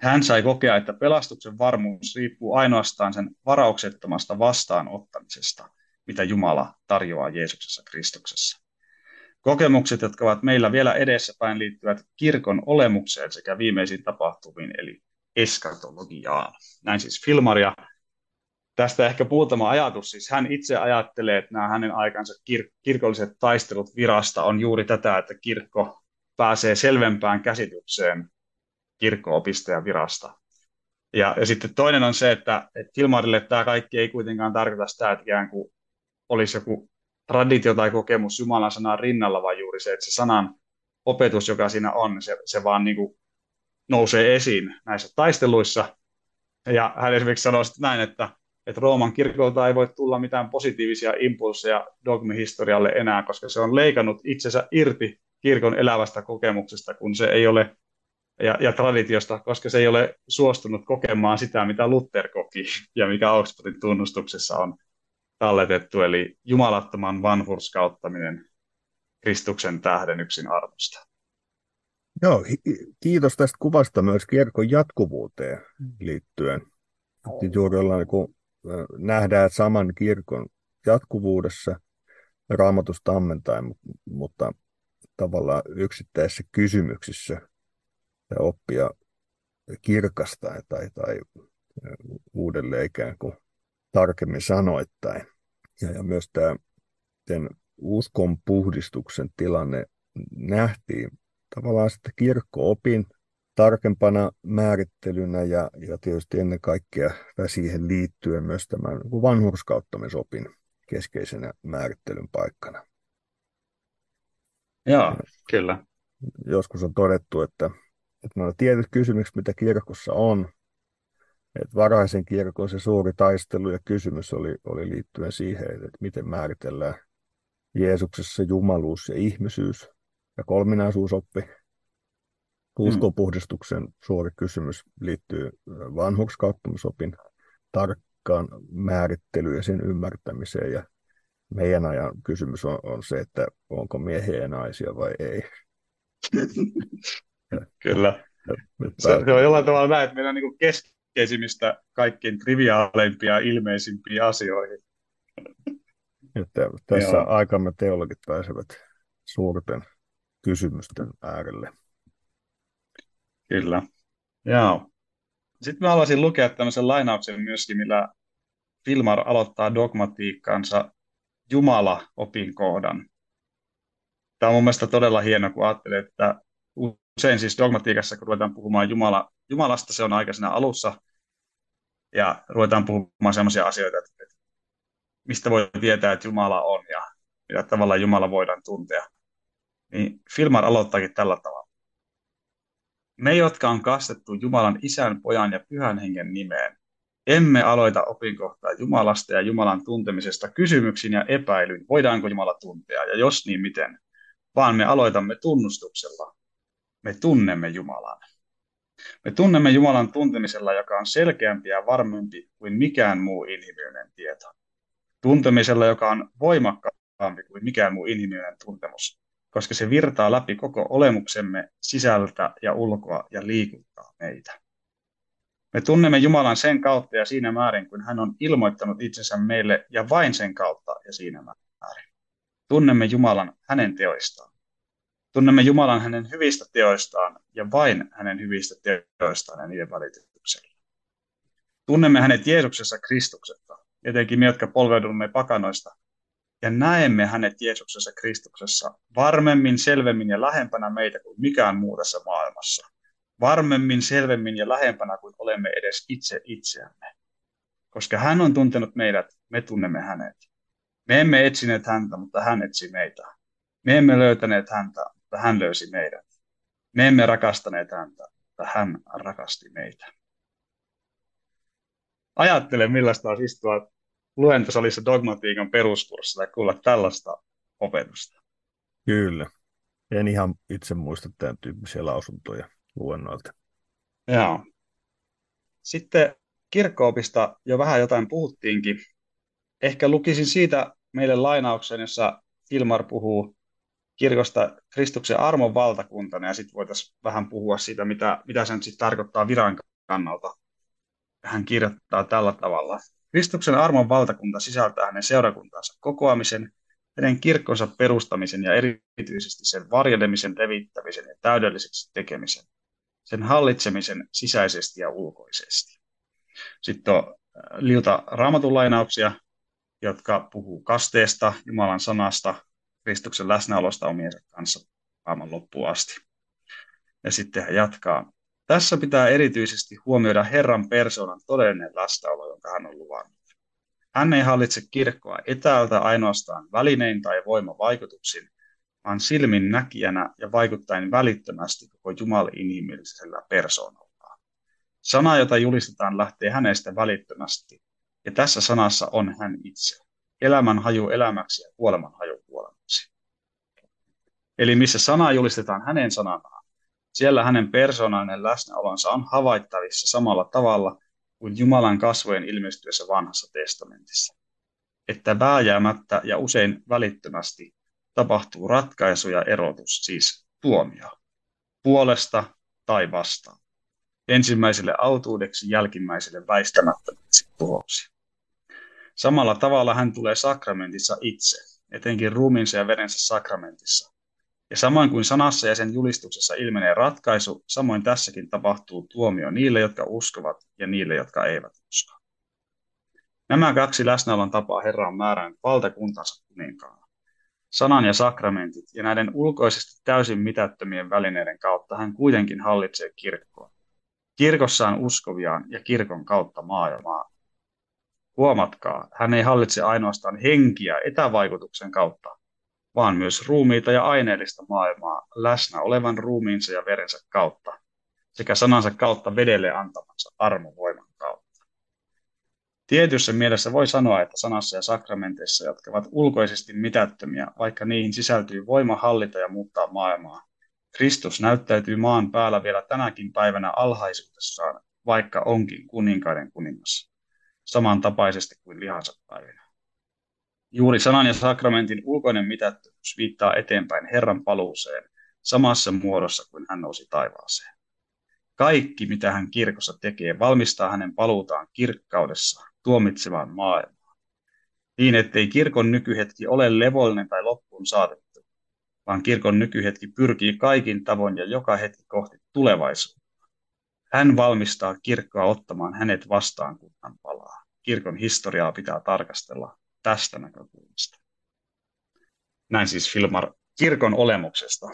Hän sai kokea, että pelastuksen varmuus riippuu ainoastaan sen varauksettomasta vastaanottamisesta, mitä Jumala tarjoaa Jeesuksessa Kristuksessa. Kokemukset, jotka ovat meillä vielä edessäpäin, liittyvät kirkon olemukseen sekä viimeisiin tapahtumiin, eli eskatologiaan. Näin siis Filmaria. Tästä ehkä muutama ajatus. Siis hän itse ajattelee, että nämä hänen aikansa kir- kirkolliset taistelut virasta on juuri tätä, että kirkko pääsee selvempään käsitykseen kirkko-opista ja virasta. Ja, ja sitten toinen on se, että, että Filmarille tämä kaikki ei kuitenkaan tarkoita sitä, että ikään kuin olisi joku traditio tai kokemus Jumalan sanan rinnalla, vaan juuri se, että se sanan opetus, joka siinä on, se, se vaan niin kuin nousee esiin näissä taisteluissa. Ja hän esimerkiksi sanoi näin, että, että Rooman kirkolta ei voi tulla mitään positiivisia impulseja dogmihistorialle enää, koska se on leikannut itsensä irti kirkon elävästä kokemuksesta, kun se ei ole ja, ja traditiosta, koska se ei ole suostunut kokemaan sitä, mitä Luther koki ja mikä Oxfordin tunnustuksessa on talletettu, eli jumalattoman vanhurskauttaminen Kristuksen tähden yksin arvosta. Joo, kiitos tästä kuvasta myös kirkon jatkuvuuteen liittyen. Juuri ollaan, niin kun nähdään saman kirkon jatkuvuudessa raamatusta ammentaen, mutta tavallaan yksittäisissä kysymyksissä ja oppia kirkastaen tai, tai uudelleen ikään kuin tarkemmin sanoittain. Ja, ja myös tämä uskon puhdistuksen tilanne nähtiin tavallaan sitten kirkko-opin tarkempana määrittelynä ja, ja tietysti ennen kaikkea siihen liittyen myös tämän vanhurskauttamisopin keskeisenä määrittelyn paikkana. Joo, kyllä. Joskus on todettu, että, että nämä tietyt kysymykset, mitä kirkossa on, että varhaisen kirkon se suuri taistelu ja kysymys oli, oli liittyen siihen, että miten määritellään Jeesuksessa jumaluus ja ihmisyys ja kolminaisuusoppi. Mm. Uskonpuhdistuksen suuri kysymys liittyy vanhurskauttamisopin tarkkaan määrittelyyn ja sen ymmärtämiseen. Ja meidän ajan kysymys on, on se, että onko miehiä ja naisia vai ei. Kyllä. Se, se on jollain tavalla näin, että meidän niin keskeisimmistä kaikkein triviaaleimpia ilmeisimpiä asioihin. Että tässä Joo. aikamme teologit pääsevät suurten kysymysten äärelle. Kyllä. Joo. Sitten mä haluaisin lukea tämmöisen lainauksen myöskin, millä Filmar aloittaa dogmatiikkansa Jumala-opin kohdan. Tämä on mun mielestä todella hieno, kun ajattelee, että usein siis dogmatiikassa, kun ruvetaan puhumaan Jumala, Jumalasta, se on aika siinä alussa, ja ruvetaan puhumaan sellaisia asioita, että mistä voi tietää, että Jumala on, ja mitä tavalla Jumala voidaan tuntea. Niin Filmar aloittaakin tällä tavalla. Me, jotka on kastettu Jumalan isän, pojan ja pyhän hengen nimeen, emme aloita opinkohtaa Jumalasta ja Jumalan tuntemisesta kysymyksin ja epäilyin, voidaanko Jumala tuntea ja jos niin miten, vaan me aloitamme tunnustuksella. Me tunnemme Jumalan. Me tunnemme Jumalan tuntemisella, joka on selkeämpi ja varmempi kuin mikään muu inhimillinen tieto. Tuntemisella, joka on voimakkaampi kuin mikään muu inhimillinen tuntemus, koska se virtaa läpi koko olemuksemme sisältä ja ulkoa ja liikuttaa meitä. Me tunnemme Jumalan sen kautta ja siinä määrin, kun hän on ilmoittanut itsensä meille ja vain sen kautta ja siinä määrin. Tunnemme Jumalan hänen teoistaan. Tunnemme Jumalan hänen hyvistä teoistaan ja vain hänen hyvistä teoistaan ja niiden välityksellä. Tunnemme hänet Jeesuksessa Kristuksesta, etenkin me, jotka polveudumme pakanoista, ja näemme hänet Jeesuksessa Kristuksessa varmemmin, selvemmin ja lähempänä meitä kuin mikään muu tässä maailmassa. Varmemmin, selvemmin ja lähempänä kuin olemme edes itse itseämme. Koska hän on tuntenut meidät, me tunnemme hänet. Me emme etsineet häntä, mutta hän etsi meitä. Me emme löytäneet häntä, mutta hän löysi meidät. Me emme rakastaneet häntä, mutta hän rakasti meitä. Ajattele, millaista on istua luentosalissa dogmatiikan peruskurssilla kuulla tällaista opetusta. Kyllä. En ihan itse muista tämän tyyppisiä lausuntoja luennoilta. Joo. Sitten kirkkoopista jo vähän jotain puhuttiinkin. Ehkä lukisin siitä meille lainauksen, jossa Ilmar puhuu kirkosta Kristuksen armon valtakuntana, ja sitten voitaisiin vähän puhua siitä, mitä, mitä sen sitten tarkoittaa viran kannalta. Hän kirjoittaa tällä tavalla. Kristuksen armon valtakunta sisältää hänen seurakuntansa kokoamisen, hänen kirkkonsa perustamisen ja erityisesti sen varjelemisen, levittämisen ja täydelliseksi tekemisen, sen hallitsemisen sisäisesti ja ulkoisesti. Sitten on äh, liuta raamatun lainauksia, jotka puhuu kasteesta, Jumalan sanasta, Kristuksen läsnäolosta omiensa kanssa maailman loppuun asti. Ja sitten hän jatkaa. Tässä pitää erityisesti huomioida Herran persoonan todellinen läsnäolo, jonka hän on luvannut. Hän ei hallitse kirkkoa etäältä ainoastaan välinein tai voimavaikutuksin, vaan silmin näkijänä ja vaikuttaen välittömästi koko Jumalan inhimillisellä persoonallaan. Sana, jota julistetaan, lähtee hänestä välittömästi, ja tässä sanassa on hän itse. Elämän haju elämäksi ja kuoleman haju kuolemaksi. Eli missä sana julistetaan hänen sananaan, siellä hänen persoonallinen läsnäolonsa on havaittavissa samalla tavalla kuin Jumalan kasvojen ilmestyessä vanhassa testamentissa. Että vääjäämättä ja usein välittömästi tapahtuu ratkaisu ja erotus, siis tuomio, puolesta tai vastaan. Ensimmäiselle autuudeksi, jälkimmäiselle väistämättömäksi tuloksi. Samalla tavalla hän tulee sakramentissa itse, etenkin ruumiinsa ja verensä sakramentissa. Ja samoin kuin sanassa ja sen julistuksessa ilmenee ratkaisu, samoin tässäkin tapahtuu tuomio niille, jotka uskovat ja niille, jotka eivät usko. Nämä kaksi läsnäolon tapaa Herra on määrännyt valtakuntansa kuninkaana. Sanan ja sakramentit ja näiden ulkoisesti täysin mitättömien välineiden kautta hän kuitenkin hallitsee kirkkoa. Kirkossa on uskoviaan ja kirkon kautta maailmaa. Huomatkaa, hän ei hallitse ainoastaan henkiä etävaikutuksen kautta, vaan myös ruumiita ja aineellista maailmaa läsnä olevan ruumiinsa ja verensä kautta, sekä sanansa kautta vedelle antamansa armovoiman kautta. Tietyssä mielessä voi sanoa, että sanassa ja sakramenteissa, jotka ovat ulkoisesti mitättömiä, vaikka niihin sisältyy voima hallita ja muuttaa maailmaa, Kristus näyttäytyy maan päällä vielä tänäkin päivänä alhaisuudessaan, vaikka onkin kuninkaiden kuningas, samantapaisesti kuin lihansa päivinä. Juuri sanan ja sakramentin ulkoinen mitättömyys viittaa eteenpäin Herran paluuseen samassa muodossa kuin hän nousi taivaaseen. Kaikki, mitä hän kirkossa tekee, valmistaa hänen paluutaan kirkkaudessa tuomitsemaan maailmaa. Niin, ettei kirkon nykyhetki ole levollinen tai loppuun saatettu, vaan kirkon nykyhetki pyrkii kaikin tavoin ja joka hetki kohti tulevaisuutta. Hän valmistaa kirkkoa ottamaan hänet vastaan, kun hän palaa. Kirkon historiaa pitää tarkastella tästä näkökulmasta. Näin siis Filmar kirkon olemuksesta.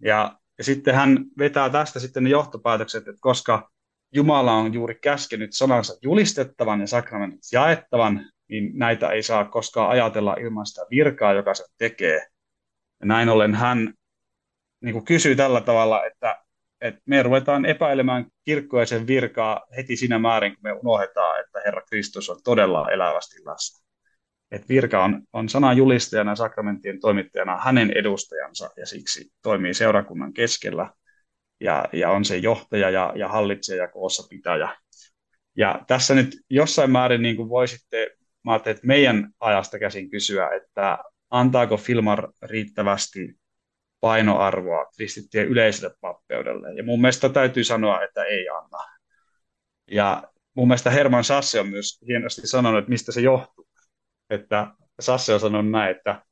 Ja, ja sitten hän vetää tästä sitten ne johtopäätökset, että koska Jumala on juuri käskenyt sanansa julistettavan ja sakramentit jaettavan, niin näitä ei saa koskaan ajatella ilman sitä virkaa, joka se tekee. Ja näin ollen hän niin kuin kysyy tällä tavalla, että, että me ruvetaan epäilemään kirkkoa ja sen virkaa heti siinä määrin, kun me unohdetaan, että Herra Kristus on todella elävästi läsnä. Että virka on, on sanan julistajana ja sakramenttien toimittajana hänen edustajansa ja siksi toimii seurakunnan keskellä ja, ja on se johtaja ja, ja hallitsija ja koossa pitäjä. Ja tässä nyt jossain määrin niin kuin voisitte, mä että meidän ajasta käsin kysyä, että antaako Filmar riittävästi painoarvoa kristittyjen yleiselle pappeudelle. Ja mun mielestä täytyy sanoa, että ei anna. Ja mun mielestä Herman Sasse on myös hienosti sanonut, että mistä se johtuu. Että Sasse on sanonut näin, että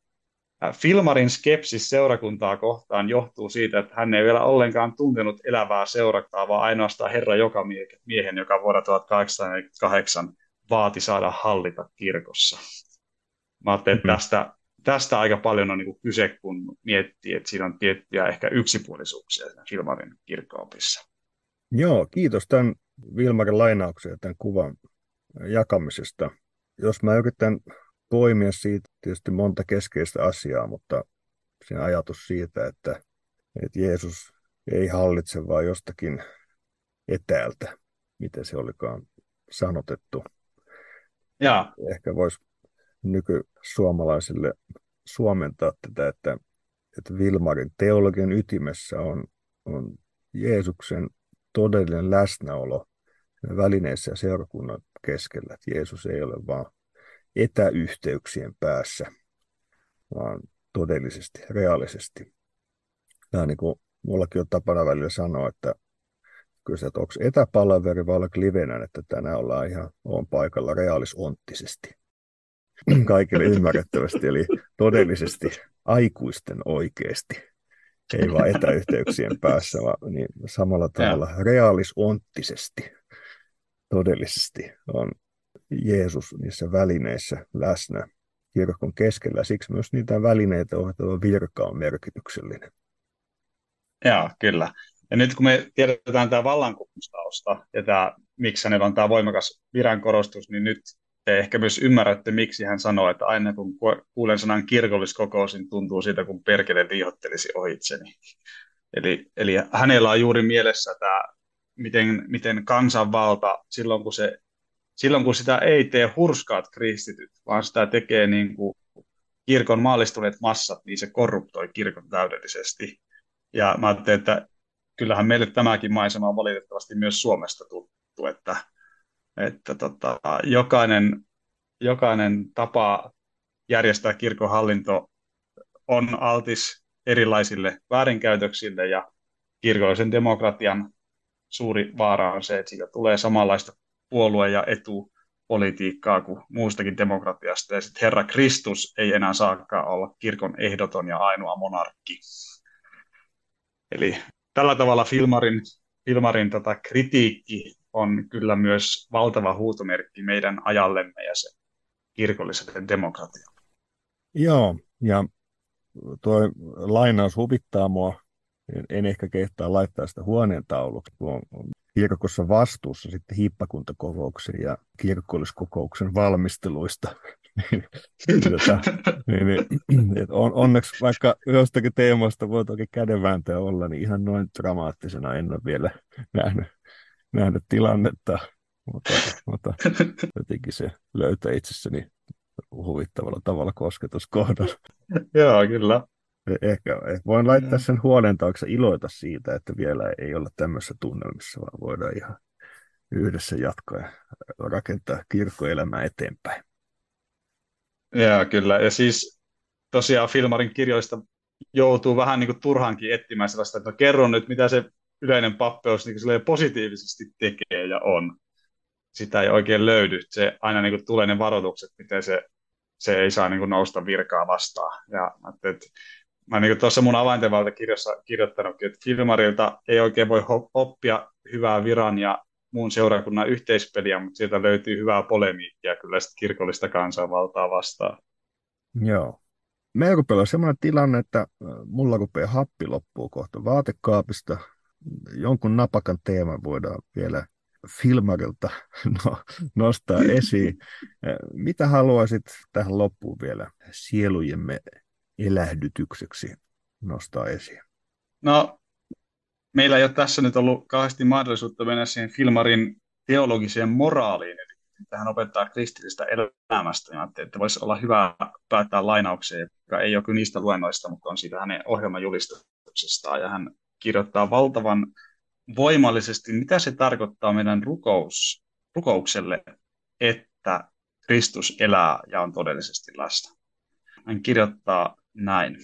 Filmarin skepsis seurakuntaa kohtaan johtuu siitä, että hän ei vielä ollenkaan tuntenut elävää seurakuntaa, vaan ainoastaan Herra joka miehen, joka vuonna 1848 vaati saada hallita kirkossa. Mä ajattelin, että mm. tästä, tästä aika paljon on niin kyse, kun miettii, että siinä on tiettyjä ehkä yksipuolisuuksia Filmarin kirkkoopissa. Joo, kiitos tämän Vilmarin lainauksen ja tämän kuvan jakamisesta. Jos mä yritän poimia siitä tietysti monta keskeistä asiaa, mutta se ajatus siitä, että, että Jeesus ei hallitse vaan jostakin etäältä, miten se olikaan sanotettu. Ja. Ehkä voisi nykysuomalaisille suomentaa tätä, että, että Vilmarin teologian ytimessä on, on Jeesuksen todellinen läsnäolo välineissä ja seurakunnan keskellä. Että Jeesus ei ole vaan etäyhteyksien päässä, vaan todellisesti, reaalisesti. Tämä niin kuin mullakin on tapana välillä sanoa, että kyllä että onko etäpalaveri vai ollaanko livenä, että tänään ollaan ihan on paikalla reaalisonttisesti. Kaikille ymmärrettävästi, eli todellisesti aikuisten oikeasti. Ei vaan etäyhteyksien päässä, vaan niin samalla tavalla reaalisonttisesti, todellisesti on Jeesus niissä välineissä läsnä kirkon keskellä. Siksi myös niitä välineitä ohjattava virka on merkityksellinen. Joo, kyllä. Ja nyt kun me tiedetään tämä vallankumoustausta ja tämä, miksi hänellä on tämä voimakas virankorostus, niin nyt te ehkä myös ymmärrätte, miksi hän sanoo, että aina kun kuulen sanan kirkolliskokous, niin tuntuu siitä, kun perkele liihottelisi ohitseni. Eli, eli hänellä on juuri mielessä tämä, miten, miten kansanvalta, silloin kun se silloin kun sitä ei tee hurskaat kristityt, vaan sitä tekee niin kuin kirkon maallistuneet massat, niin se korruptoi kirkon täydellisesti. Ja mä ajattelin, että kyllähän meille tämäkin maisema on valitettavasti myös Suomesta tuttu, että, että tota, jokainen, jokainen tapa järjestää kirkon hallinto on altis erilaisille väärinkäytöksille ja kirkollisen demokratian suuri vaara on se, että siitä tulee samanlaista puolue- ja etupolitiikkaa kuin muustakin demokratiasta. Ja sitten Herra Kristus ei enää saakaan olla kirkon ehdoton ja ainoa monarkki. Eli tällä tavalla Filmarin, Filmarin tota kritiikki on kyllä myös valtava huutomerkki meidän ajallemme ja se kirkolliselle demokratialle. Joo, ja tuo lainaus huvittaa mua. En, en ehkä kehtaa laittaa sitä huoneen tauluksi, kun on kirkossa vastuussa sitten hiippakuntakokouksen ja kirkolliskokouksen valmisteluista. tota, niin, niin, on, onneksi vaikka jostakin teemoista voi toki kädenvääntöä olla, niin ihan noin dramaattisena en ole vielä nähnyt, nähnyt tilannetta, mutta, mutta jotenkin se löytää itsessäni huvittavalla tavalla kosketuskohdan. Joo, kyllä. Ehkä, ehkä voin laittaa sen huolen taakse iloita siitä, että vielä ei olla tämmöisessä tunnelmissa, vaan voidaan ihan yhdessä jatkaa ja rakentaa kirkkoelämää eteenpäin. Joo, kyllä. Ja siis tosiaan Filmarin kirjoista joutuu vähän niin kuin turhaankin etsimään sellaista, että no kerron nyt, mitä se yleinen pappeus niin positiivisesti tekee ja on. Sitä ei oikein löydy. Se aina niin kuin tulee ne varoitukset, miten se, se ei saa niin kuin nousta virkaa vastaan. Ja että mä niin tuossa mun avaintevaltakirjassa kirjoittanutkin, että Filmarilta ei oikein voi oppia hyvää viran ja muun seurakunnan yhteispeliä, mutta sieltä löytyy hyvää polemiikkia kyllä sitten kirkollista kansanvaltaa vastaan. Joo. Meillä rupeaa sellainen tilanne, että mulla rupeaa happi loppuu kohta vaatekaapista. Jonkun napakan teeman voidaan vielä Filmarilta no, nostaa esiin. Mitä haluaisit tähän loppuun vielä sielujemme elähdytykseksi nostaa esiin? No, meillä ei ole tässä nyt ollut kauheasti mahdollisuutta mennä siihen Filmarin teologiseen moraaliin, eli tähän opettaa kristillistä elämästä. Ja että voisi olla hyvä päättää lainaukseen, joka ei ole kyllä niistä luennoista, mutta on siitä hänen ohjelmajulistuksestaan. Ja hän kirjoittaa valtavan voimallisesti, mitä se tarkoittaa meidän rukous, rukoukselle, että Kristus elää ja on todellisesti läsnä. Hän kirjoittaa näin.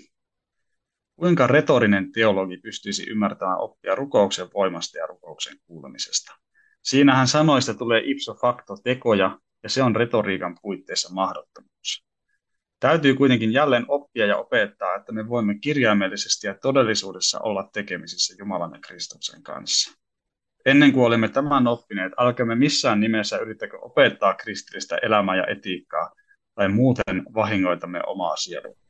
Kuinka retorinen teologi pystyisi ymmärtämään oppia rukouksen voimasta ja rukouksen kuulemisesta? Siinähän sanoista tulee ipso facto tekoja, ja se on retoriikan puitteissa mahdottomuus. Täytyy kuitenkin jälleen oppia ja opettaa, että me voimme kirjaimellisesti ja todellisuudessa olla tekemisissä Jumalan ja Kristuksen kanssa. Ennen kuin olemme tämän oppineet, älkäämme missään nimessä yrittäkö opettaa kristillistä elämää ja etiikkaa tai muuten vahingoitamme omaa sielumme.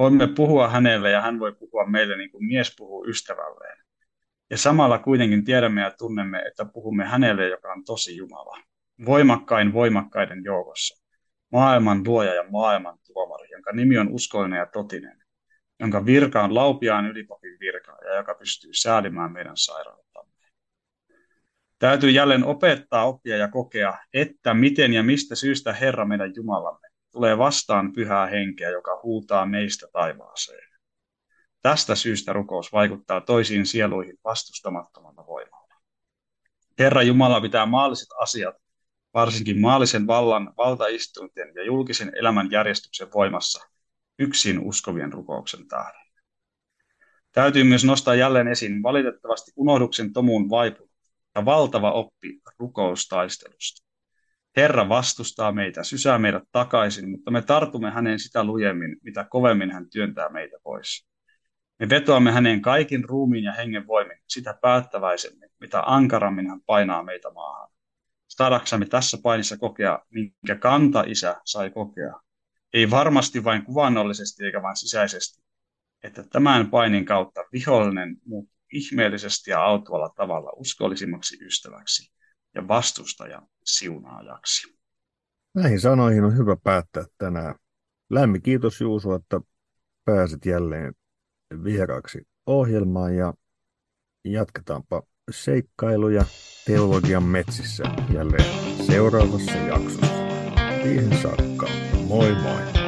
Voimme puhua hänelle ja hän voi puhua meille niin kuin mies puhuu ystävälleen. Ja samalla kuitenkin tiedämme ja tunnemme, että puhumme hänelle, joka on tosi Jumala. Voimakkain voimakkaiden joukossa. Maailman luoja ja maailman tuomari, jonka nimi on uskollinen ja totinen. Jonka virka on laupiaan ylipapin virka ja joka pystyy säälimään meidän sairauttamme. Täytyy jälleen opettaa, oppia ja kokea, että miten ja mistä syystä Herra meidän Jumalamme tulee vastaan pyhää henkeä, joka huutaa meistä taivaaseen. Tästä syystä rukous vaikuttaa toisiin sieluihin vastustamattomalla voimalla. Herra Jumala pitää maalliset asiat, varsinkin maallisen vallan, valtaistunten ja julkisen elämän järjestyksen voimassa, yksin uskovien rukouksen tähden. Täytyy myös nostaa jälleen esiin valitettavasti unohduksen tomuun vaipunut ja valtava oppi rukoustaistelusta. Herra vastustaa meitä, sysää meidät takaisin, mutta me tartumme häneen sitä lujemmin, mitä kovemmin hän työntää meitä pois. Me vetoamme häneen kaikin ruumiin ja hengen voimin, sitä päättäväisemmin, mitä ankarammin hän painaa meitä maahan. Saadaksemme tässä painissa kokea, minkä kanta isä sai kokea. Ei varmasti vain kuvannollisesti eikä vain sisäisesti, että tämän painin kautta vihollinen muuttuu ihmeellisesti ja autualla tavalla uskollisimmaksi ystäväksi ja vastustajan siunaajaksi. Näihin sanoihin on hyvä päättää tänään. Lämmin kiitos Juuso, että pääsit jälleen vieraaksi ohjelmaan ja jatketaanpa seikkailuja teologian metsissä jälleen seuraavassa jaksossa. Siihen saakka, moi!